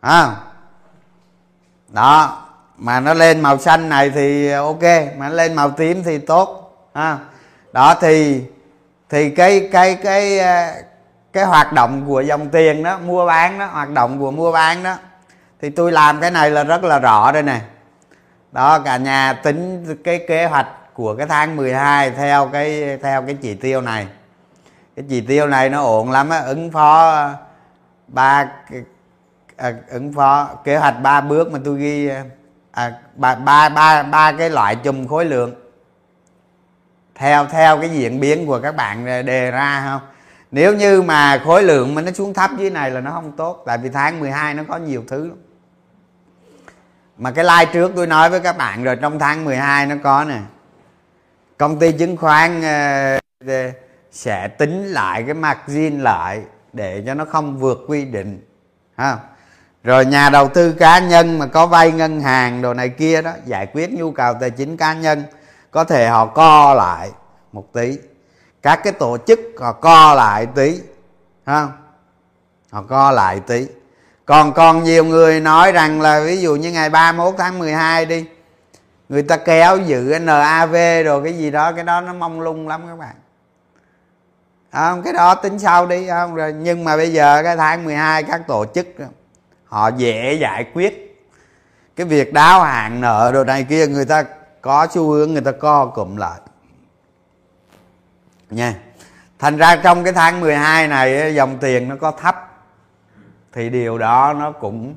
À, đó mà nó lên màu xanh này thì ok mà nó lên màu tím thì tốt ha. Đó thì thì cái cái cái ờ, cái hoạt động của dòng tiền đó mua bán đó hoạt động của mua bán đó thì tôi làm cái này là rất là rõ đây nè. Đó cả nhà tính cái kế hoạch của cái tháng 12 theo cái theo cái chỉ tiêu này. Cái chỉ tiêu này nó ổn lắm á ứng phó ba à, ứng phó kế hoạch ba bước mà tôi ghi ờ, à, ba ba ba ba cái loại chùm khối lượng. Theo theo cái diễn biến của các bạn đề ra không? Nếu như mà khối lượng mà nó xuống thấp dưới này là nó không tốt tại vì tháng 12 nó có nhiều thứ lắm. Mà cái like trước tôi nói với các bạn rồi trong tháng 12 nó có nè. Công ty chứng khoán uh, sẽ tính lại cái margin lại để cho nó không vượt quy định ha? Rồi nhà đầu tư cá nhân mà có vay ngân hàng đồ này kia đó, giải quyết nhu cầu tài chính cá nhân, có thể họ co lại một tí. Các cái tổ chức họ co lại tí không họ co lại tí. Còn còn nhiều người nói rằng là ví dụ như ngày 31 tháng 12 đi, người ta kéo giữ NAV rồi cái gì đó, cái đó nó mong lung lắm các bạn. Không, cái đó tính sau đi, không? Rồi, nhưng mà bây giờ cái tháng 12 các tổ chức họ dễ giải quyết. Cái việc đáo hạn nợ đồ này kia, người ta có xu hướng, người ta co cụm lại. Nha. Thành ra trong cái tháng 12 này dòng tiền nó có thấp, thì điều đó nó cũng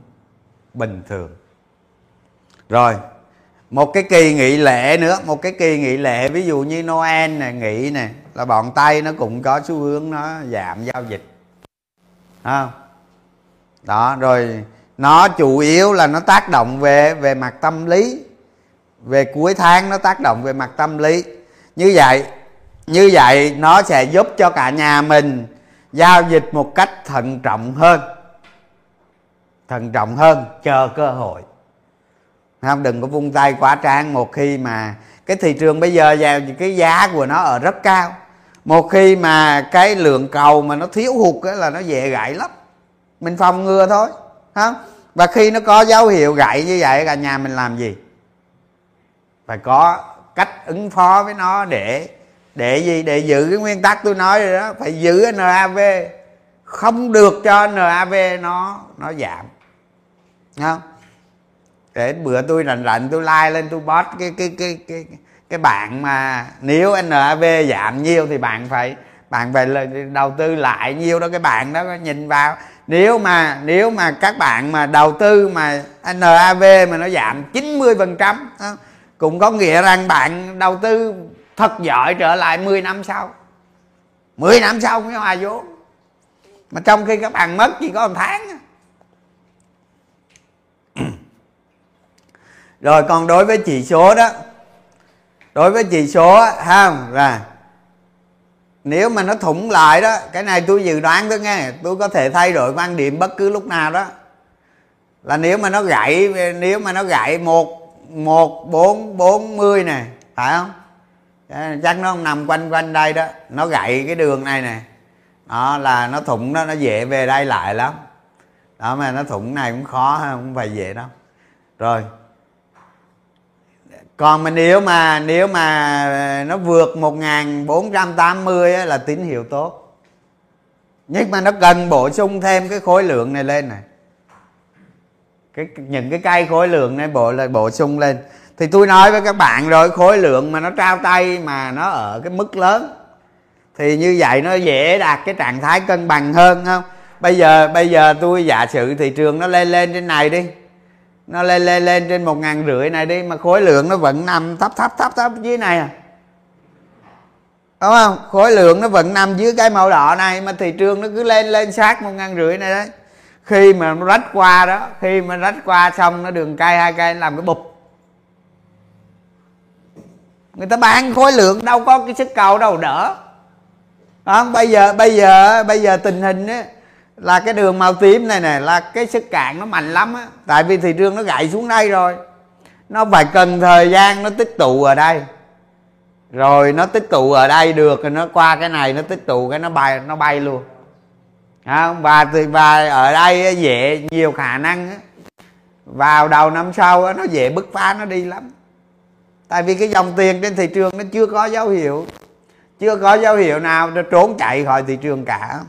bình thường. Rồi, một cái kỳ nghỉ lễ nữa, một cái kỳ nghỉ lễ, ví dụ như noel này nghỉ nè, là bọn tây nó cũng có xu hướng nó giảm giao dịch. Không? Đó, rồi nó chủ yếu là nó tác động về về mặt tâm lý. Về cuối tháng nó tác động về mặt tâm lý. Như vậy như vậy nó sẽ giúp cho cả nhà mình giao dịch một cách thận trọng hơn. Thận trọng hơn, chờ cơ hội. Không, đừng có vung tay quá trang một khi mà cái thị trường bây giờ vào cái giá của nó ở rất cao. Một khi mà cái lượng cầu mà nó thiếu hụt là nó dễ gãy lắm mình phòng ngừa thôi không và khi nó có dấu hiệu gãy như vậy cả nhà mình làm gì? Phải có cách ứng phó với nó để để gì? Để giữ cái nguyên tắc tôi nói rồi đó, phải giữ NAV không được cho NAV nó nó giảm. Không để bữa tôi rảnh rảnh tôi like lên, tôi post cái cái cái cái cái bạn mà nếu NAV giảm nhiều thì bạn phải bạn phải đầu tư lại nhiều đó, cái bạn đó nhìn vào nếu mà nếu mà các bạn mà đầu tư mà NAV mà nó giảm 90 phần trăm cũng có nghĩa rằng bạn đầu tư thật giỏi trở lại 10 năm sau. 10 năm sau mới hòa vốn. Mà trong khi các bạn mất chỉ có một tháng rồi còn đối với chỉ số đó, đối với chỉ số ha là nếu mà nó thủng lại đó, cái này tôi dự đoán thôi nghe, tôi có thể thay đổi quan điểm bất cứ lúc nào đó. Là nếu mà nó gãy, nếu mà nó gãy một một, bốn bốn, mươi này phải không? Chắc nó nằm quanh quanh đây đó, nó gãy cái đường này nè. Đó, là nó thủng đó, nó dễ về đây lại lắm. Đó, mà nó thủng này cũng khó, không phải dễ đâu. Rồi còn mà nếu mà nếu mà ờ, nó vượt 1480 á, là tín hiệu tốt. Nhưng mà nó cần bổ sung thêm cái khối lượng này lên này. Cái những cái cây khối lượng này bổ là bổ sung lên. Thì tôi nói với các bạn rồi khối lượng mà nó trao tay mà nó ở cái mức lớn thì như vậy nó dễ đạt cái trạng thái cân bằng hơn không? Bây giờ bây giờ tôi giả sử thị trường nó lên lên trên này đi nó lên lên lên trên một ngàn rưỡi này đi, mà khối lượng nó vẫn nằm thấp thấp thấp thấp dưới này à. Đúng không? Khối lượng nó vẫn nằm dưới cái màu đỏ này, mà thị trường nó cứ lên lên sát một ngàn rưỡi này đấy. Khi mà nó rách qua đó, khi mà rách qua xong, nó đường cây hai cây làm cái bụp. Người ta bán khối lượng đâu có cái sức cầu đâu, đỡ. Không bây giờ bây giờ bây giờ tình hình á là cái đường màu tím này này là cái sức cạn nó mạnh lắm á. Tại vì thị trường nó gãy xuống đây rồi. Nó phải cần thời gian nó tích tụ ở đây. Rồi nó tích tụ ở đây được rồi nó qua cái này nó tích tụ cái nó bay nó bay luôn. Không? Và thì và ở đây dễ nhiều khả năng á, vào đầu năm sau nó dễ bứt phá nó đi lắm. Tại vì cái dòng tiền trên thị trường nó chưa có dấu hiệu. Chưa có dấu hiệu nào nó trốn chạy khỏi thị trường cả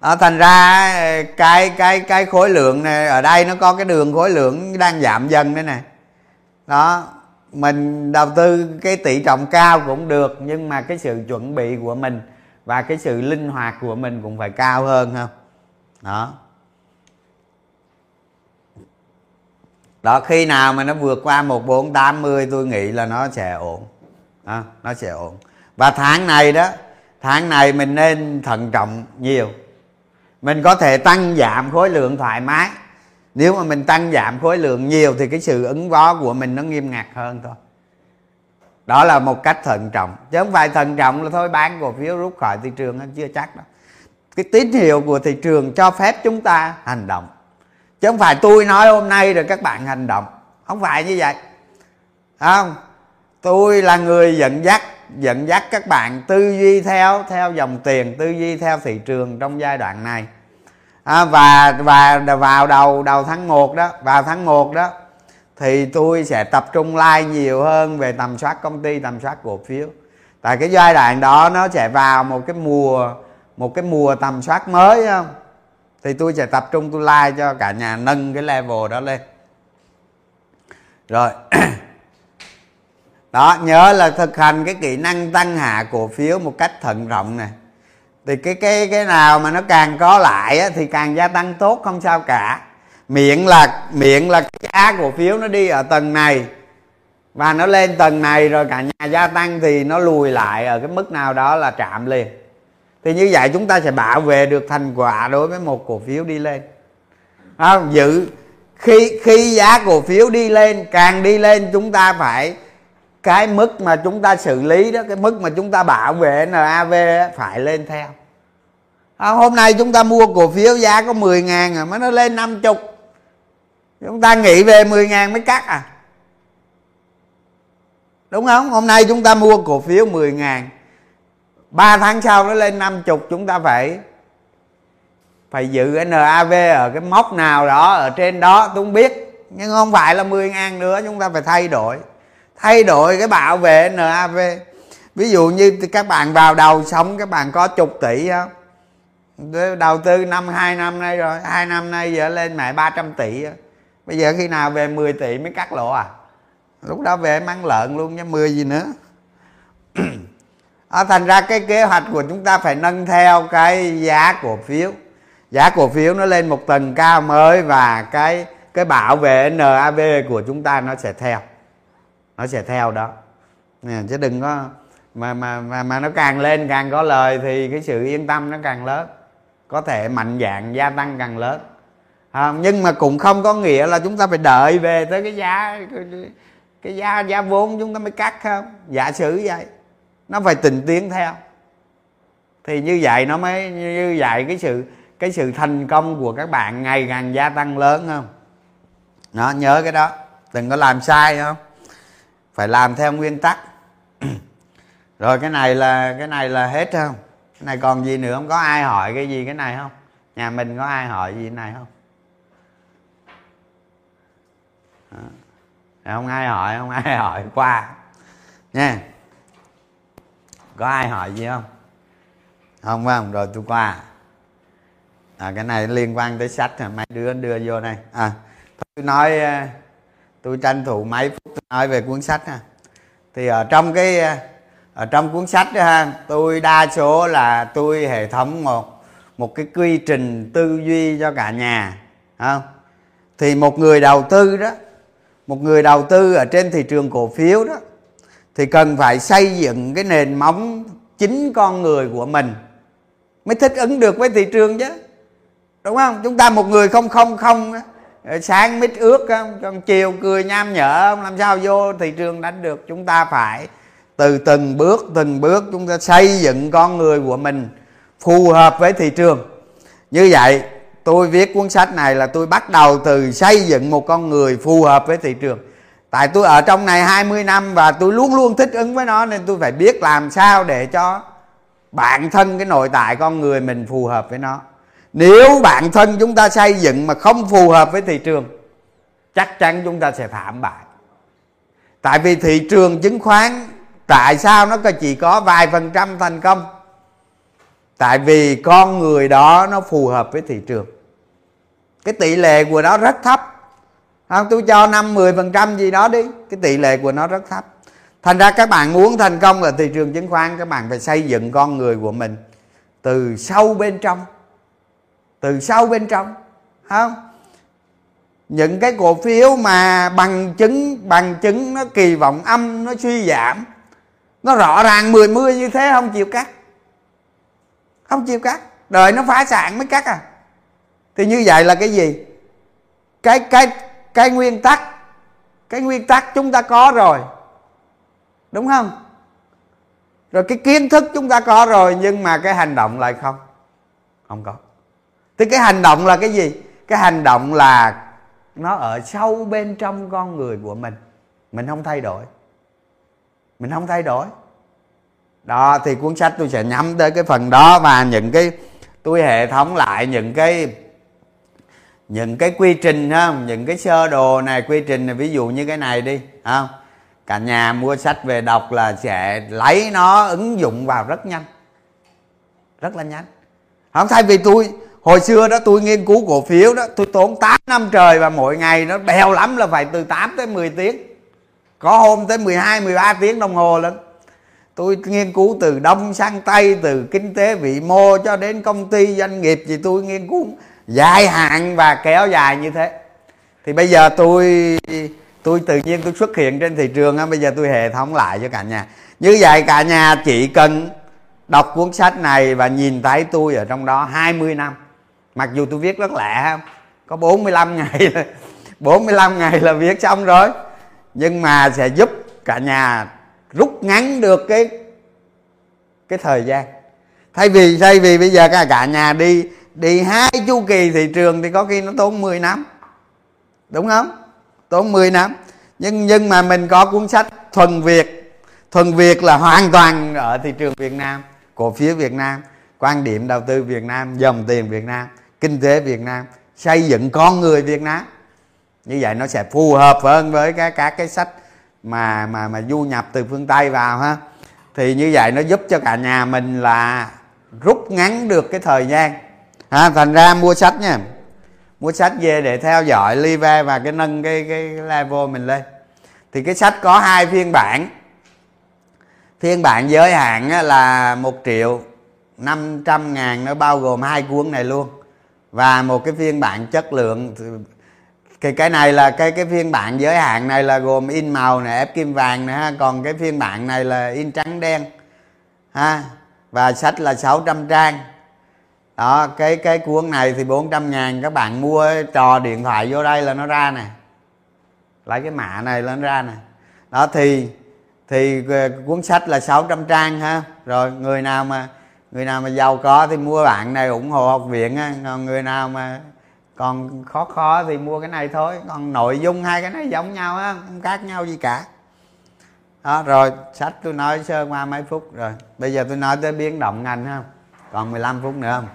à, thành ra ờ, cái cái cái khối lượng này ở đây nó có cái đường khối lượng đang giảm dần đây này đó mình đầu tư cái tỷ trọng cao cũng được nhưng mà cái sự chuẩn bị của mình và cái sự linh hoạt của mình cũng phải cao hơn không đó. Đó khi nào mà nó vượt qua một bốn tám mươi tôi nghĩ là nó sẽ ổn. Đó, nó sẽ ổn. Và tháng này đó tháng này mình nên thận trọng nhiều mình có thể tăng giảm khối lượng thoải mái. Nếu mà mình tăng giảm khối lượng nhiều thì cái sự ứng phó của mình nó nghiêm ngặt hơn thôi. Đó là một cách thận trọng. Chứ không phải thận trọng là thôi, bán cổ phiếu rút khỏi thị trường chưa chắc đâu. Cái tín hiệu của thị trường cho phép chúng ta hành động. Chứ không phải tôi nói hôm nay rồi các bạn hành động. Không phải như vậy. Không? Tôi là người dẫn dắt dẫn dắt các bạn tư duy theo theo dòng tiền tư duy theo thị trường trong giai đoạn này. À, và và vào đầu đầu tháng 1 đó vào tháng 1 đó thì tôi sẽ tập trung like nhiều hơn về tầm soát công ty tầm soát cổ phiếu. Tại cái giai đoạn đó nó sẽ vào một cái mùa một cái mùa tầm soát mới không? Thì tôi sẽ tập trung tôi like cho cả nhà nâng cái level đó lên. Rồi đó nhớ là thực hành cái kỹ năng tăng hạ cổ phiếu một cách thận trọng này thì cái cái cái nào mà nó càng có lại á, thì càng gia tăng tốt không sao cả. Miệng là miệng là cái giá cổ phiếu nó đi ở tầng này. Và nó lên tầng này rồi cả nhà gia tăng thì nó lùi lại ở cái mức nào đó là chạm liền. Thì như vậy chúng ta sẽ bảo vệ được thành quả đối với một cổ phiếu đi lên. Không? Giữ khi khi giá cổ phiếu đi lên càng đi lên chúng ta phải cái mức mà chúng ta xử lý đó cái mức mà chúng ta bảo vệ NAV phải lên theo. À, hôm nay chúng ta mua cổ phiếu giá có 10 ngàn rồi mà nó lên 50 chúng ta nghĩ về 10 ngàn mới cắt à. Đúng không? Hôm nay chúng ta mua cổ phiếu 10 ngàn. 3 tháng sau nó lên 50 chúng ta phải phải giữ NAV ở cái mốc nào đó ở trên đó tôi không biết. Nhưng không phải là 10 ngàn nữa chúng ta phải thay đổi thay đổi cái bảo vệ NAV ví dụ như các bạn vào đầu sống các bạn có chục tỷ không đầu tư năm hai năm nay rồi hai năm nay giờ lên mẹ 300 tỷ bây giờ khi nào về 10 tỷ mới cắt lỗ à? Lúc đó về mang lợn luôn nha 10 gì nữa. À, thành ra cái kế hoạch của chúng ta phải nâng theo cái giá cổ phiếu. Giá cổ phiếu nó lên một tầng cao mới và cái cái bảo vệ NAV của chúng ta nó sẽ theo nó sẽ theo đó. Nè, chứ đừng có mà mà mà mà nó càng lên càng có lời thì cái sự yên tâm nó càng lớn. Có thể mạnh dạng gia tăng càng lớn. À, nhưng mà cũng không có nghĩa là chúng ta phải đợi về tới cái giá cái, cái giá giá vốn chúng ta mới cắt không? Giả sử vậy nó phải tình tiến theo. Thì như vậy nó mới như vậy cái sự cái sự thành công của các bạn ngày càng gia tăng lớn không? Đó nhớ cái đó. Đừng có làm sai không? Phải làm theo nguyên tắc. Rồi cái này là cái này là hết không? Cái này còn gì nữa không? Có ai hỏi cái gì cái này không? Nhà mình có ai hỏi gì cái này không? À. không ai hỏi không ai hỏi qua. Nha. Có ai hỏi gì không? Không không? Rồi tôi qua. À, cái này liên quan tới sách mấy đứa đưa vô đây. À tôi nói à, tôi tranh thủ mấy phút nói về cuốn sách ha. Thì ở trong cái, ở trong cuốn sách đó ha, tôi đa số là tôi hệ thống một một cái quy trình tư duy cho cả nhà không? Thì một người đầu tư đó, một người đầu tư ở trên thị trường cổ phiếu đó, thì cần phải xây dựng cái nền móng chính con người của mình mới thích ứng được với thị trường chứ. Đúng không? Chúng ta một người không không không Ờ, sáng mít ướt còn chiều cười nham nhở làm sao vô thị trường đánh được? Chúng ta phải từ từng bước từng bước chúng ta xây dựng con người của mình phù hợp với thị trường. Như vậy, tôi viết cuốn sách này là tôi bắt đầu từ xây dựng một con người phù hợp với thị trường. Tại tôi ở trong này 20 năm và tôi luôn luôn thích ứng với nó nên tôi phải biết làm sao để cho bản thân cái nội tại con người mình phù hợp với nó nếu bản thân chúng ta xây dựng mà không phù hợp với thị trường, chắc chắn chúng ta sẽ thảm bại. Tại vì thị trường chứng khoán, tại sao nó chỉ có vài phần trăm thành công? Tại vì con người đó nó phù hợp với thị trường. Cái tỷ lệ của nó rất thấp. Không, tôi cho năm, mười phần trăm gì đó đi. Cái tỷ lệ của nó rất thấp. Thành ra các bạn muốn thành công ở thị trường chứng khoán, các bạn phải xây dựng con người của mình từ sâu bên trong từ sâu bên trong không? Những cái cổ phiếu mà bằng chứng bằng chứng nó kỳ vọng âm, nó suy giảm, nó rõ ràng mười mươi như thế không chịu cắt. Không chịu cắt. Đời nó phá sản mới cắt à. Thì như vậy là cái gì? Cái cái cái nguyên tắc, cái nguyên tắc chúng ta có rồi. Đúng không? Rồi cái kiến thức chúng ta có rồi nhưng mà cái hành động lại không. Không có thì cái hành động là cái gì? Cái hành động là nó ở sâu bên trong con người của mình. Mình không thay đổi. Mình không thay đổi. Đó thì cuốn sách tôi sẽ nhắm tới cái phần đó và những cái tôi hệ thống lại những cái những cái quy trình ha, những cái sơ đồ này quy trình này ví dụ như cái này đi không cả nhà mua sách về đọc là sẽ lấy nó ứng dụng vào rất nhanh. Rất là nhanh. Không thay vì tôi hồi xưa đó, tôi nghiên cứu cổ phiếu đó, tôi tốn 8 năm trời và mỗi ngày nó bèo lắm là phải từ 8 tới 10 tiếng. Có hôm tới 12 13 tiếng đồng hồ lần tôi nghiên cứu từ đông sang tây, từ kinh tế vĩ mô cho đến công ty, doanh nghiệp gì tôi nghiên cứu dài hạn và kéo dài như thế. Thì bây giờ tôi tôi tự nhiên tôi xuất hiện trên thị trường á, bây giờ tôi hệ thống lại cho cả nhà. Như vậy cả nhà chỉ cần đọc cuốn sách này và nhìn thấy tôi ở trong đó 20 năm mặc dù tôi viết rất lẹ có 45 ngày 45 ngày là viết xong rồi. Nhưng mà sẽ giúp cả nhà rút ngắn được cái cái thời gian. Thay vì thay vì bây giờ cả cả nhà đi đi hai chu kỳ thị trường thì có khi nó tốn 10 năm. Đúng không? Tốn 10 năm. Nhưng nhưng mà mình có cuốn sách thuần việt. Thuần việt là hoàn toàn ở thị trường việt nam, cổ phiếu việt nam, quan điểm đầu tư việt nam, dòng tiền việt nam kinh tế việt nam, xây dựng con người việt nam. Như vậy nó sẽ phù hợp hơn với các các cái sách mà mà mà du nhập từ phương tây vào ha. Thì như vậy nó giúp cho cả nhà mình là rút ngắn được cái thời gian. Ha, thành ra mua sách nha. Mua sách về để theo dõi live và cái nâng cái cái level mình lên. Thì cái sách có hai phiên bản. Phiên bản giới hạn là một triệu 500 ngàn, nó bao gồm hai cuốn này luôn và một cái phiên bản chất lượng thì cái này là cái cái phiên bản giới hạn này là gồm in màu này ép kim vàng này ha. Còn cái phiên bản này là in trắng đen ha. Và sách là 600 trang. Đó, cái cái cuốn này thì 400 ngàn. Các bạn mua trò điện thoại vô đây là nó ra nè. Lấy cái mã này lên ra nè. Đó, thì thì ờ, cuốn sách là 600 trang ha. Rồi, người nào mà người nào mà giàu có thì mua bạn này ủng hộ học viện á. Còn người nào mà còn khó khó thì mua cái này thôi. Còn nội dung hai cái này giống nhau á không khác nhau gì cả. Đó rồi sách tôi nói sơ qua mấy phút rồi. Bây giờ tôi nói tới biến động ngành ha. Còn 15 phút nữa không?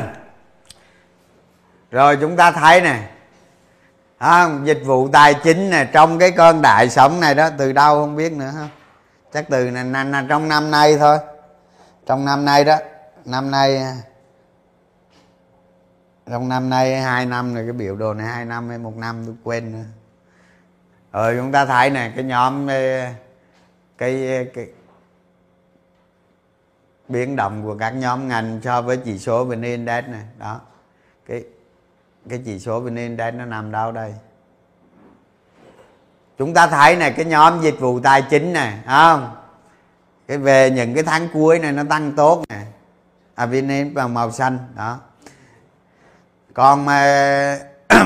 Rồi chúng ta thấy nè. À, dịch vụ tài chính nè trong cái cơn đại sống này đó từ đâu không biết nữa ha. Chắc từ này, này, này, trong năm nay thôi trong năm nay đó năm nay trong năm nay hai năm rồi cái biểu đồ này hai năm hay một năm tôi quên nữa. Rồi chúng ta thấy nè cái nhóm cái cái, cái biến động của các nhóm ngành so với chỉ số vn index này. Đó cái cái chỉ số vn index nó nằm đâu đây? Chúng ta thấy này cái nhóm dịch vụ tài chính này không? Cái về những cái tháng cuối này nó tăng tốt nè. À, Avinin bằng màu xanh, đó. Còn mà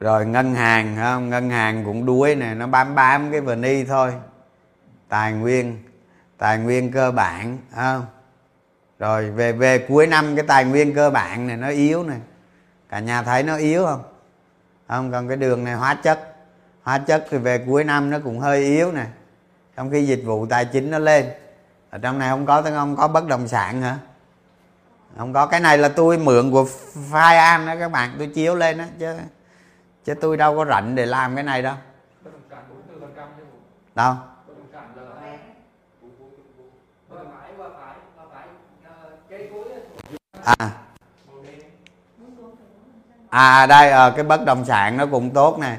rồi ngân hàng không? Ngân hàng cũng đuối nè, nó bám bám cái vni thôi. Tài nguyên tài nguyên cơ bản không? Rồi về về cuối năm cái tài nguyên cơ bản này nó yếu này cả nhà thấy nó yếu không? Không, còn cái đường này hóa chất. Hóa chất thì về cuối năm nó cũng hơi yếu nè trong khi dịch vụ tài chính nó lên ở trong này không có không có bất động sản hả? Không có. Cái này là tôi mượn của file an đó các bạn tôi chiếu lên đó chứ chứ tôi đâu có rảnh để làm cái này đâu. Đâu? À. À đây à, cái bất động sản nó cũng tốt nè.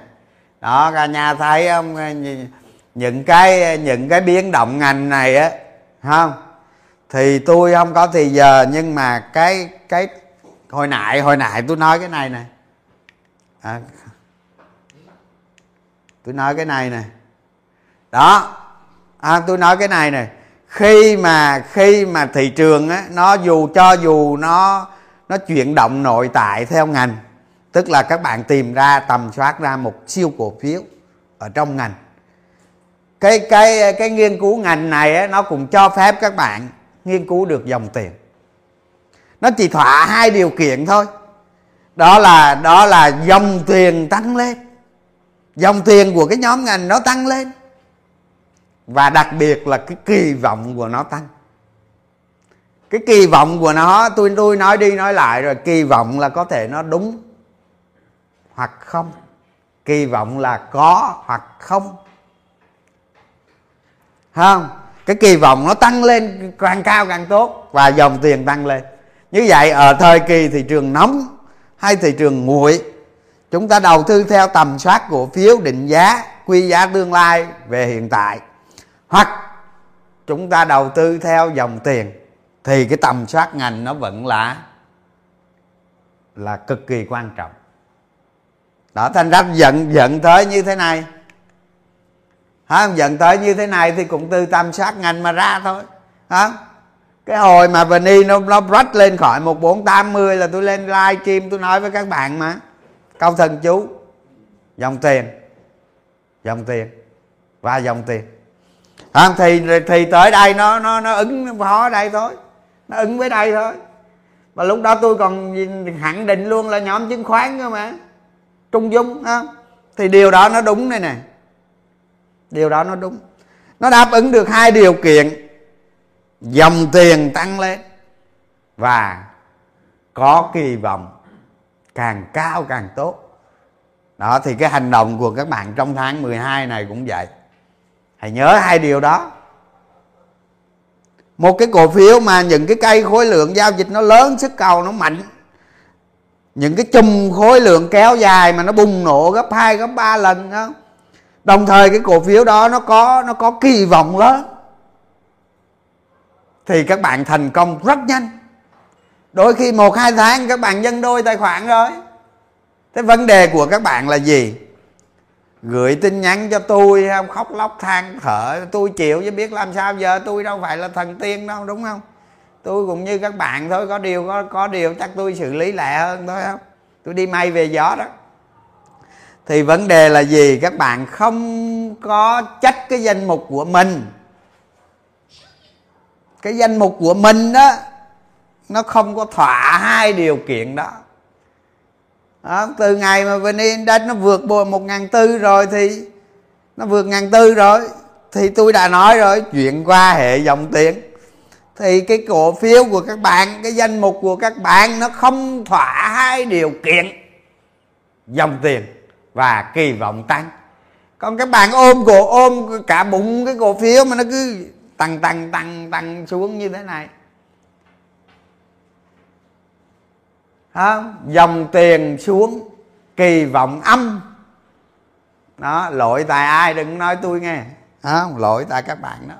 Đó cả nhà thấy không? Những cái những cái biến động ngành này á không thì tôi không có thì giờ nhưng mà cái cái hồi nãy hồi nãy tôi nói cái này này à, tôi nói cái này này đó à, tôi nói cái này này khi mà khi mà thị trường á nó dù cho dù nó nó chuyển động nội tại theo ngành tức là các bạn tìm ra tầm soát ra một siêu cổ phiếu ở trong ngành cái cái cái nghiên cứu ngành này ấy, nó cũng cho phép các bạn nghiên cứu được dòng tiền. Nó chỉ thỏa hai điều kiện thôi. Đó là đó là dòng tiền tăng lên. Dòng tiền của cái nhóm ngành nó tăng lên. Và đặc biệt là cái kỳ vọng của nó tăng. Cái kỳ vọng của nó tôi tôi nói đi nói lại rồi kỳ vọng là có thể nó đúng hoặc không. Kỳ vọng là có hoặc không không, cái kỳ vọng nó tăng lên, càng cao càng tốt và dòng tiền tăng lên. Như vậy, ở thời kỳ thị trường nóng hay thị trường nguội, chúng ta đầu tư theo tầm soát cổ phiếu, định giá, quy giá tương lai về hiện tại. Hoặc chúng ta đầu tư theo dòng tiền, thì cái tầm soát ngành nó vẫn là là cực kỳ quan trọng. Đó thành ra giận giận tới như thế này hả? Dẫn tới như thế này thì cũng từ tâm sát ngành mà ra thôi. Hả? Cái hồi mà vani nó nó rách lên khỏi một bốn tám mươi là tôi lên live stream, tôi nói với các bạn mà. Câu thần chú. Dòng tiền. Dòng tiền. Và dòng tiền. Hả? Thì thì tới đây nó nó nó ứng phó đây thôi. Nó ứng với đây thôi. Và lúc đó tôi còn khẳng định luôn là nhóm chứng khoán cơ mà. Trung dung á thì điều đó nó đúng đây nè điều đó nó đúng. Nó đáp ứng được hai điều kiện. Dòng tiền tăng lên và có kỳ vọng càng cao càng tốt. Đó, thì cái hành động của các bạn trong tháng 12 này cũng vậy. Hãy nhớ hai điều đó. Một cái cổ phiếu mà những cái cây khối lượng giao dịch nó lớn, sức cầu nó mạnh, những cái chùm khối lượng kéo dài mà nó bùng nổ gấp hai, gấp ba lần đó đồng thời cái cổ phiếu đó nó có nó có kỳ vọng lớn. Thì các bạn thành công rất nhanh. Đôi khi một, hai tháng các bạn nhân đôi tài khoản rồi. Thế vấn đề của các bạn là gì? Gửi tin nhắn cho tôi, không khóc lóc than thở. Tôi chịu chứ biết làm sao giờ. Tôi đâu phải là thần tiên đâu, đúng không? Tôi cũng như các bạn thôi. Có điều, có có điều chắc tôi xử lý lẹ hơn thôi, không? Tôi đi may về gió đó thì vấn đề là gì? Các bạn không có trách cái danh mục của mình. Cái danh mục của mình đó nó không có thỏa hai điều kiện đó. Đó, từ ngày mà vn index nó vượt bộ một ngàn tư rồi thì nó vượt ngàn tư rồi thì tôi đã nói rồi chuyện qua hệ dòng tiền. Thì cái cổ phiếu của các bạn cái danh mục của các bạn nó không thỏa hai điều kiện dòng tiền và kỳ vọng tăng. Còn các bạn ôm cổ, ôm cả bụng cái cổ phiếu mà nó cứ tăng tăng tăng tăng xuống như thế này. Không? dòng tiền xuống, kỳ vọng âm. Đó, lỗi tại ai đừng nói tôi nghe. Không lỗi tại các bạn đó.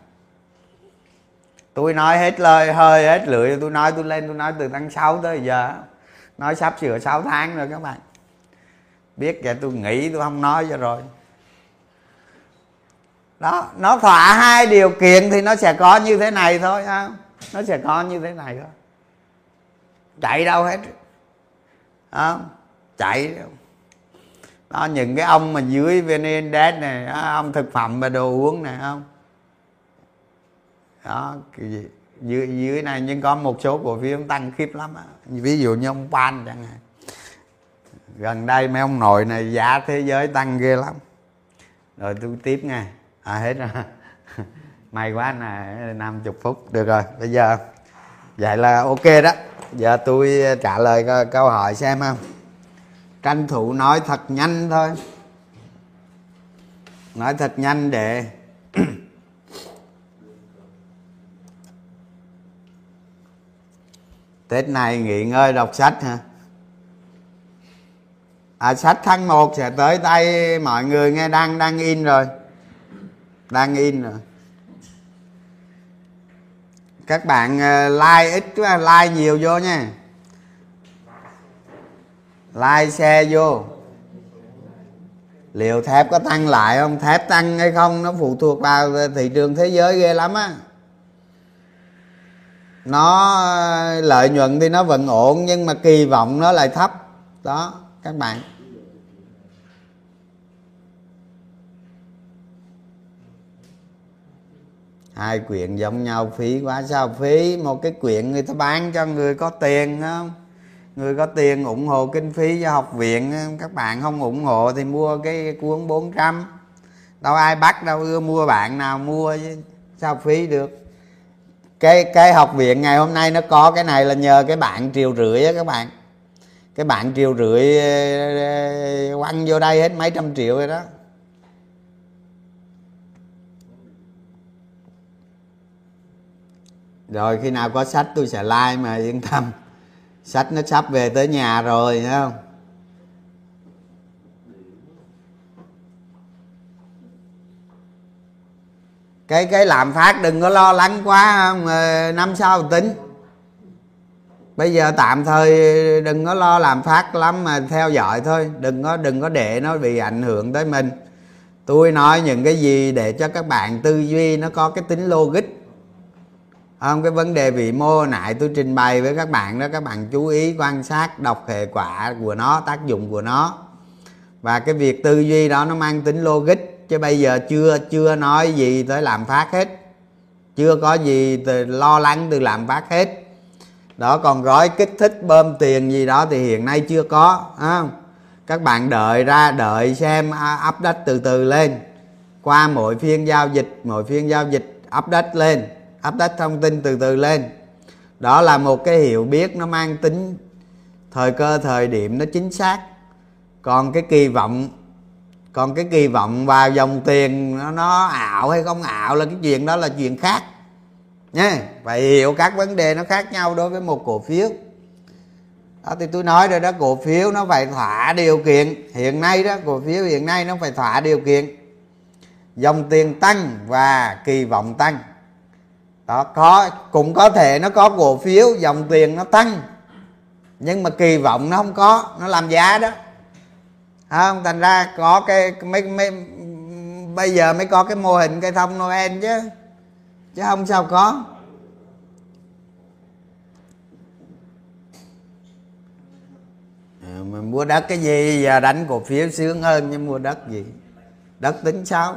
Tôi nói hết lời, hơi hết lưỡi, tôi nói, tôi lên, tôi nói từ tháng 6 tới giờ. Nói sắp sửa 6 tháng rồi các bạn biết vậy tôi nghĩ tôi không nói cho rồi. Đó nó thỏa hai điều kiện thì nó sẽ có như thế này thôi ha. Nó sẽ có như thế này thôi. Chạy đâu hết. Đó, chạy đó những cái ông mà dưới vn index này ông thực phẩm và đồ uống này không? Đó dưới dưới này nhưng có một số cổ phiếu tăng khiếp lắm á. Ví dụ như ông pan chẳng hạn gần đây mấy ông nội này giá thế giới tăng ghê lắm. Rồi tôi tiếp nghe. À hết rồi. May quá nè, năm chục phút, được rồi. Bây giờ, vậy là ok đó. Giờ tôi trả lời câu hỏi xem không tranh thủ nói thật nhanh thôi. Nói thật nhanh để tết này nghỉ ngơi đọc sách hả? À sách tháng 1 sẽ tới tay mọi người nghe, đang đang in rồi. Đang in rồi. Các bạn ờ, like ít quá, like nhiều vô nha. Like xe vô. Liệu thép có tăng lại không? Thép tăng hay không? Nó phụ thuộc vào thị trường thế giới ghê lắm á. Nó ờ, lợi nhuận thì nó vẫn ổn, nhưng mà kỳ vọng nó lại thấp. Đó, các bạn. Hai quyển giống nhau, phí quá sao? Phí một cái quyển người ta bán cho người có tiền không? Người có tiền ủng hộ kinh phí cho học viện các bạn không ủng hộ thì mua cái cuốn 400 đâu ai bắt, đâu ưa mua bạn nào mua chứ, sao phí được? Cái cái học viện ngày hôm nay nó có cái này là nhờ cái bạn triệu rưỡi á các bạn. Cái bạn triệu rưỡi ờ, ờ, quăng vô đây hết mấy trăm triệu rồi đó. Rồi khi nào có sách tôi sẽ like mà, yên tâm. Sách nó sắp về tới nhà rồi, thấy không? Cái cái làm phát đừng có lo lắng quá, không? Ờ, năm sau tính. Bây giờ tạm thời đừng có lo làm phát lắm mà theo dõi thôi. Đừng có đừng có để nó bị ảnh hưởng tới mình. Tôi nói những cái gì để cho các bạn tư duy nó có cái tính logic không cái vấn đề vị mô nại tôi trình bày với các bạn đó các bạn chú ý quan sát đọc hệ quả của nó tác dụng của nó. Và cái việc tư duy đó nó mang tính logic chứ bây giờ chưa chưa nói gì tới làm phát hết. Chưa có gì từ lo lắng từ làm phát hết. Đó còn gói kích thích bơm tiền gì đó thì hiện nay chưa có à, các bạn đợi ra đợi xem à, update từ từ lên. Qua mỗi phiên giao dịch mỗi phiên giao dịch update lên update thông tin từ từ lên. Đó là một cái hiểu biết nó mang tính thời cơ thời điểm nó chính xác. Còn cái kỳ vọng còn cái kỳ vọng vào dòng tiền nó, nó ảo hay không ảo là cái chuyện đó là chuyện khác. Nha phải hiểu các vấn đề nó khác nhau đối với một cổ phiếu. Đó thì tôi nói rồi đó cổ phiếu nó phải thỏa điều kiện. Hiện nay đó cổ phiếu hiện nay nó phải thỏa điều kiện. Dòng tiền tăng và kỳ vọng tăng đó có cũng có thể nó có cổ phiếu dòng tiền nó tăng. Nhưng mà kỳ vọng nó không có nó làm giá đó. Không thành ra có cái mấy, mấy bây giờ mới có cái mô hình cây thông noel chứ. Chứ không sao có. Ừ, mà mua đất cái gì giờ đánh cổ phiếu sướng hơn nhưng mua đất gì? Đất tính sao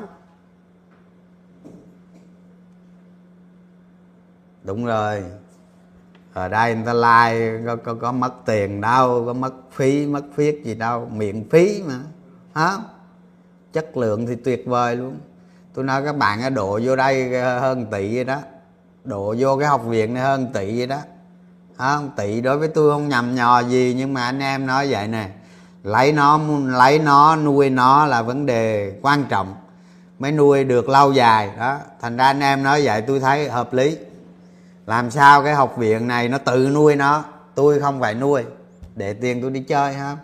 đúng rồi. Ở đây người ta like có, có, có mất tiền đâu có mất phí mất phiết gì đâu miễn phí mà. Hả? Chất lượng thì tuyệt vời luôn. Tôi nói các bạn đổ vô đây hơn tỷ vậy đó. Đổ vô cái học viện này hơn tỷ vậy đó. Không tỷ đối với tôi không nhầm nhò gì nhưng mà anh em nói vậy nè. Lấy nó lấy nó nuôi nó là vấn đề quan trọng. Mới nuôi được lâu dài. Đó. Thành ra anh em nói vậy tôi thấy hợp lý làm sao cái học viện này nó tự nuôi nó? Tôi không phải nuôi. Để tiền tôi đi chơi ha.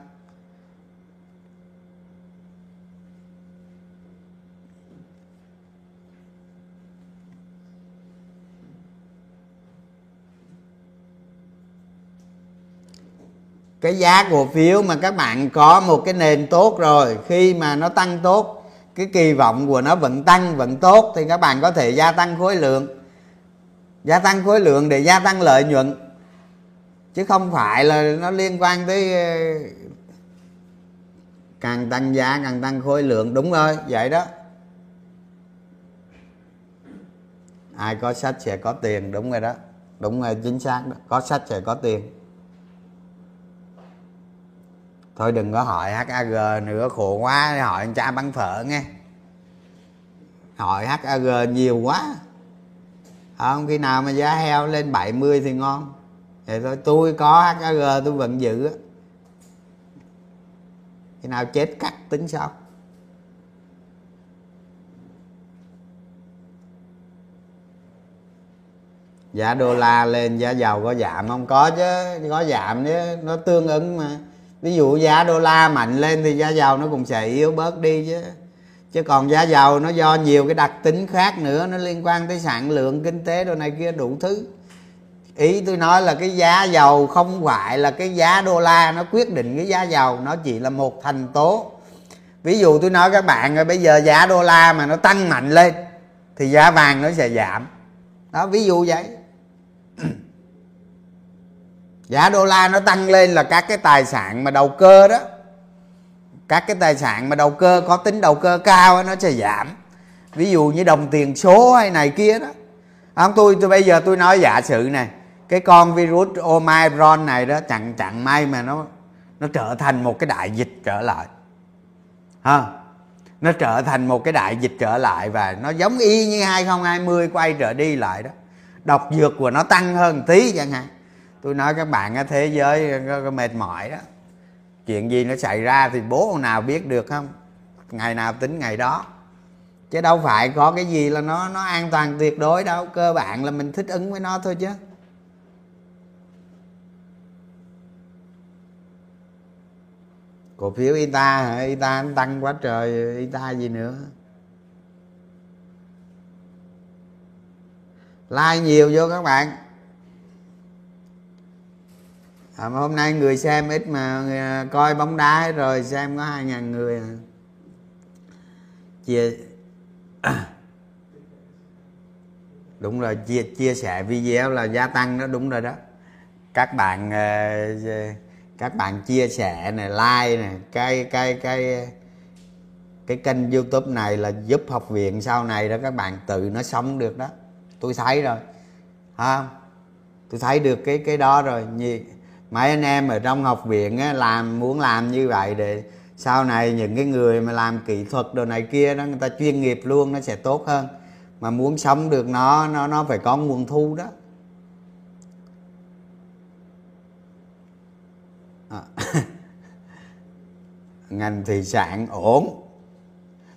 Cái giá cổ phiếu mà các bạn có một cái nền tốt rồi, khi mà nó tăng tốt, cái kỳ vọng của nó vẫn tăng, vẫn tốt, thì các bạn có thể gia tăng khối lượng gia tăng khối lượng để gia tăng lợi nhuận. Chứ không phải là nó liên quan tới ờ, càng tăng giá, càng tăng khối lượng. Đúng rồi, vậy đó. Ai có sách sẽ có tiền, đúng rồi đó. Đúng rồi, chính xác đó. Có sách sẽ có tiền. Thôi đừng có hỏi HAG nữa, khổ quá. Hỏi anh cha bán phở nghe. Hỏi HAG nhiều quá không, khi nào mà giá heo lên 70 thì ngon. Vậy thôi, tôi có HAG tôi vẫn giữ khi nào chết cắt, tính sao? Giá đô la lên, giá dầu có giảm không? Có chứ, có giảm chứ, nó tương ứng mà. Ví dụ giá đô la mạnh lên thì giá dầu nó cũng sẽ yếu bớt đi chứ chứ còn giá dầu nó do nhiều cái đặc tính khác nữa, nó liên quan tới sản lượng, kinh tế đồ này kia, đủ thứ. Ý tôi nói là cái giá dầu không phải là cái giá đô la, nó quyết định cái giá dầu, nó chỉ là một thành tố. Ví dụ tôi nói các bạn rồi bây giờ giá đô la mà nó tăng mạnh lên, thì giá vàng nó sẽ giảm. Đó, ví dụ vậy. Giá đô la nó tăng lên là các cái tài sản mà đầu cơ đó các cái tài sản mà đầu cơ, có tính đầu cơ cao nó sẽ giảm. Ví dụ như đồng tiền số hay này kia đó. Không, tôi tôi bây giờ tôi nói giả sử này, cái con virus omicron này đó chẳng chẳng may mà nó nó trở thành một cái đại dịch trở lại. Ha, nó trở thành một cái đại dịch trở lại và nó giống y như 2020 quay trở đi lại đó. Độc dược của nó tăng hơn tí chẳng hạn. Tôi nói các bạn thế giới mệt mỏi đó chuyện gì nó xảy ra thì bố nào biết được không? Ngày nào tính ngày đó. Chứ đâu phải có cái gì là nó nó an toàn tuyệt đối đâu. Cơ bản là mình thích ứng với nó thôi chứ. Cổ phiếu ita hả? Ita tăng quá trời. Ita gì nữa? Like nhiều vô các bạn à, hôm nay người xem ít mà người à, coi bóng đá rồi xem có hai ngàn người à. chia đúng rồi chia chia sẻ video là gia tăng đó đúng rồi đó. Các bạn à, à, các bạn chia sẻ này like này cái cái cái cái kênh youtube này là giúp học viện sau này đó các bạn tự nó sống được đó. Tôi thấy rồi ha? Tôi thấy được cái cái đó rồi như mấy anh em ở trong học viện á, làm muốn làm như vậy để sau này những cái người mà làm kỹ thuật đồ này kia đó người ta chuyên nghiệp luôn nó sẽ tốt hơn. Mà muốn sống được nó nó nó phải có nguồn thu đó. À. ngành thủy sản ổn.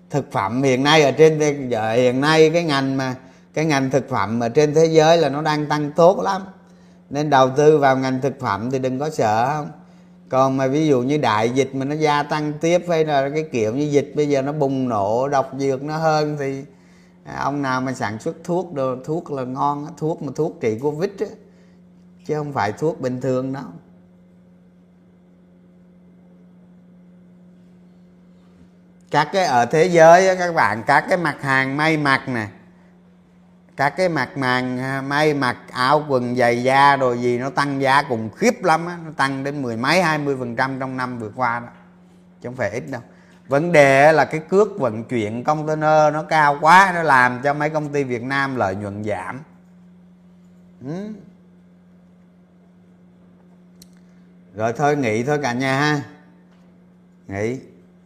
Thực phẩm hiện nay ở trên thế giới hiện nay cái ngành mà cái ngành thực phẩm ở trên thế giới là nó đang tăng tốt lắm nên đầu tư vào ngành thực phẩm thì đừng có sợ. Không còn mà ví dụ như đại dịch mà nó gia tăng tiếp hay là cái kiểu như dịch bây giờ nó bùng nổ, độc dược nó hơn thì à, ông nào mà sản xuất thuốc đồ, thuốc là ngon, thuốc mà thuốc trị covid á, chứ không phải thuốc bình thường đâu. Các cái, ở thế giới các bạn, các cái mặt hàng may mặc nè các cái mặt màng à, may mặc, áo quần giày da rồi gì nó tăng giá cùng khiếp lắm á. Nó tăng đến mười mấy, hai mươi phần trăm trong năm vừa qua đó. Chứ không phải ít đâu. Vấn đề là cái cước vận chuyển container nó cao quá, nó làm cho mấy công ty việt nam lợi nhuận giảm. Ừ. rồi thôi nghỉ thôi cả nhà ha. Nghỉ.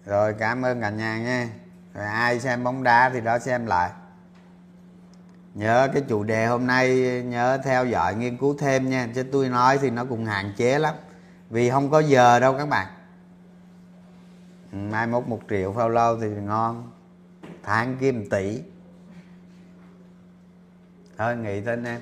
Rồi cảm ơn cả nhà nha. Rồi ai xem bóng đá thì đó xem lại nhớ cái chủ đề hôm nay, nhớ theo dõi nghiên cứu thêm nha. Chứ tôi nói thì nó cũng hạn chế lắm. Vì không có giờ đâu các bạn. Ừ, mai mốt một triệu follow thì ngon. Tháng kim tỷ. Thôi nghỉ tên em.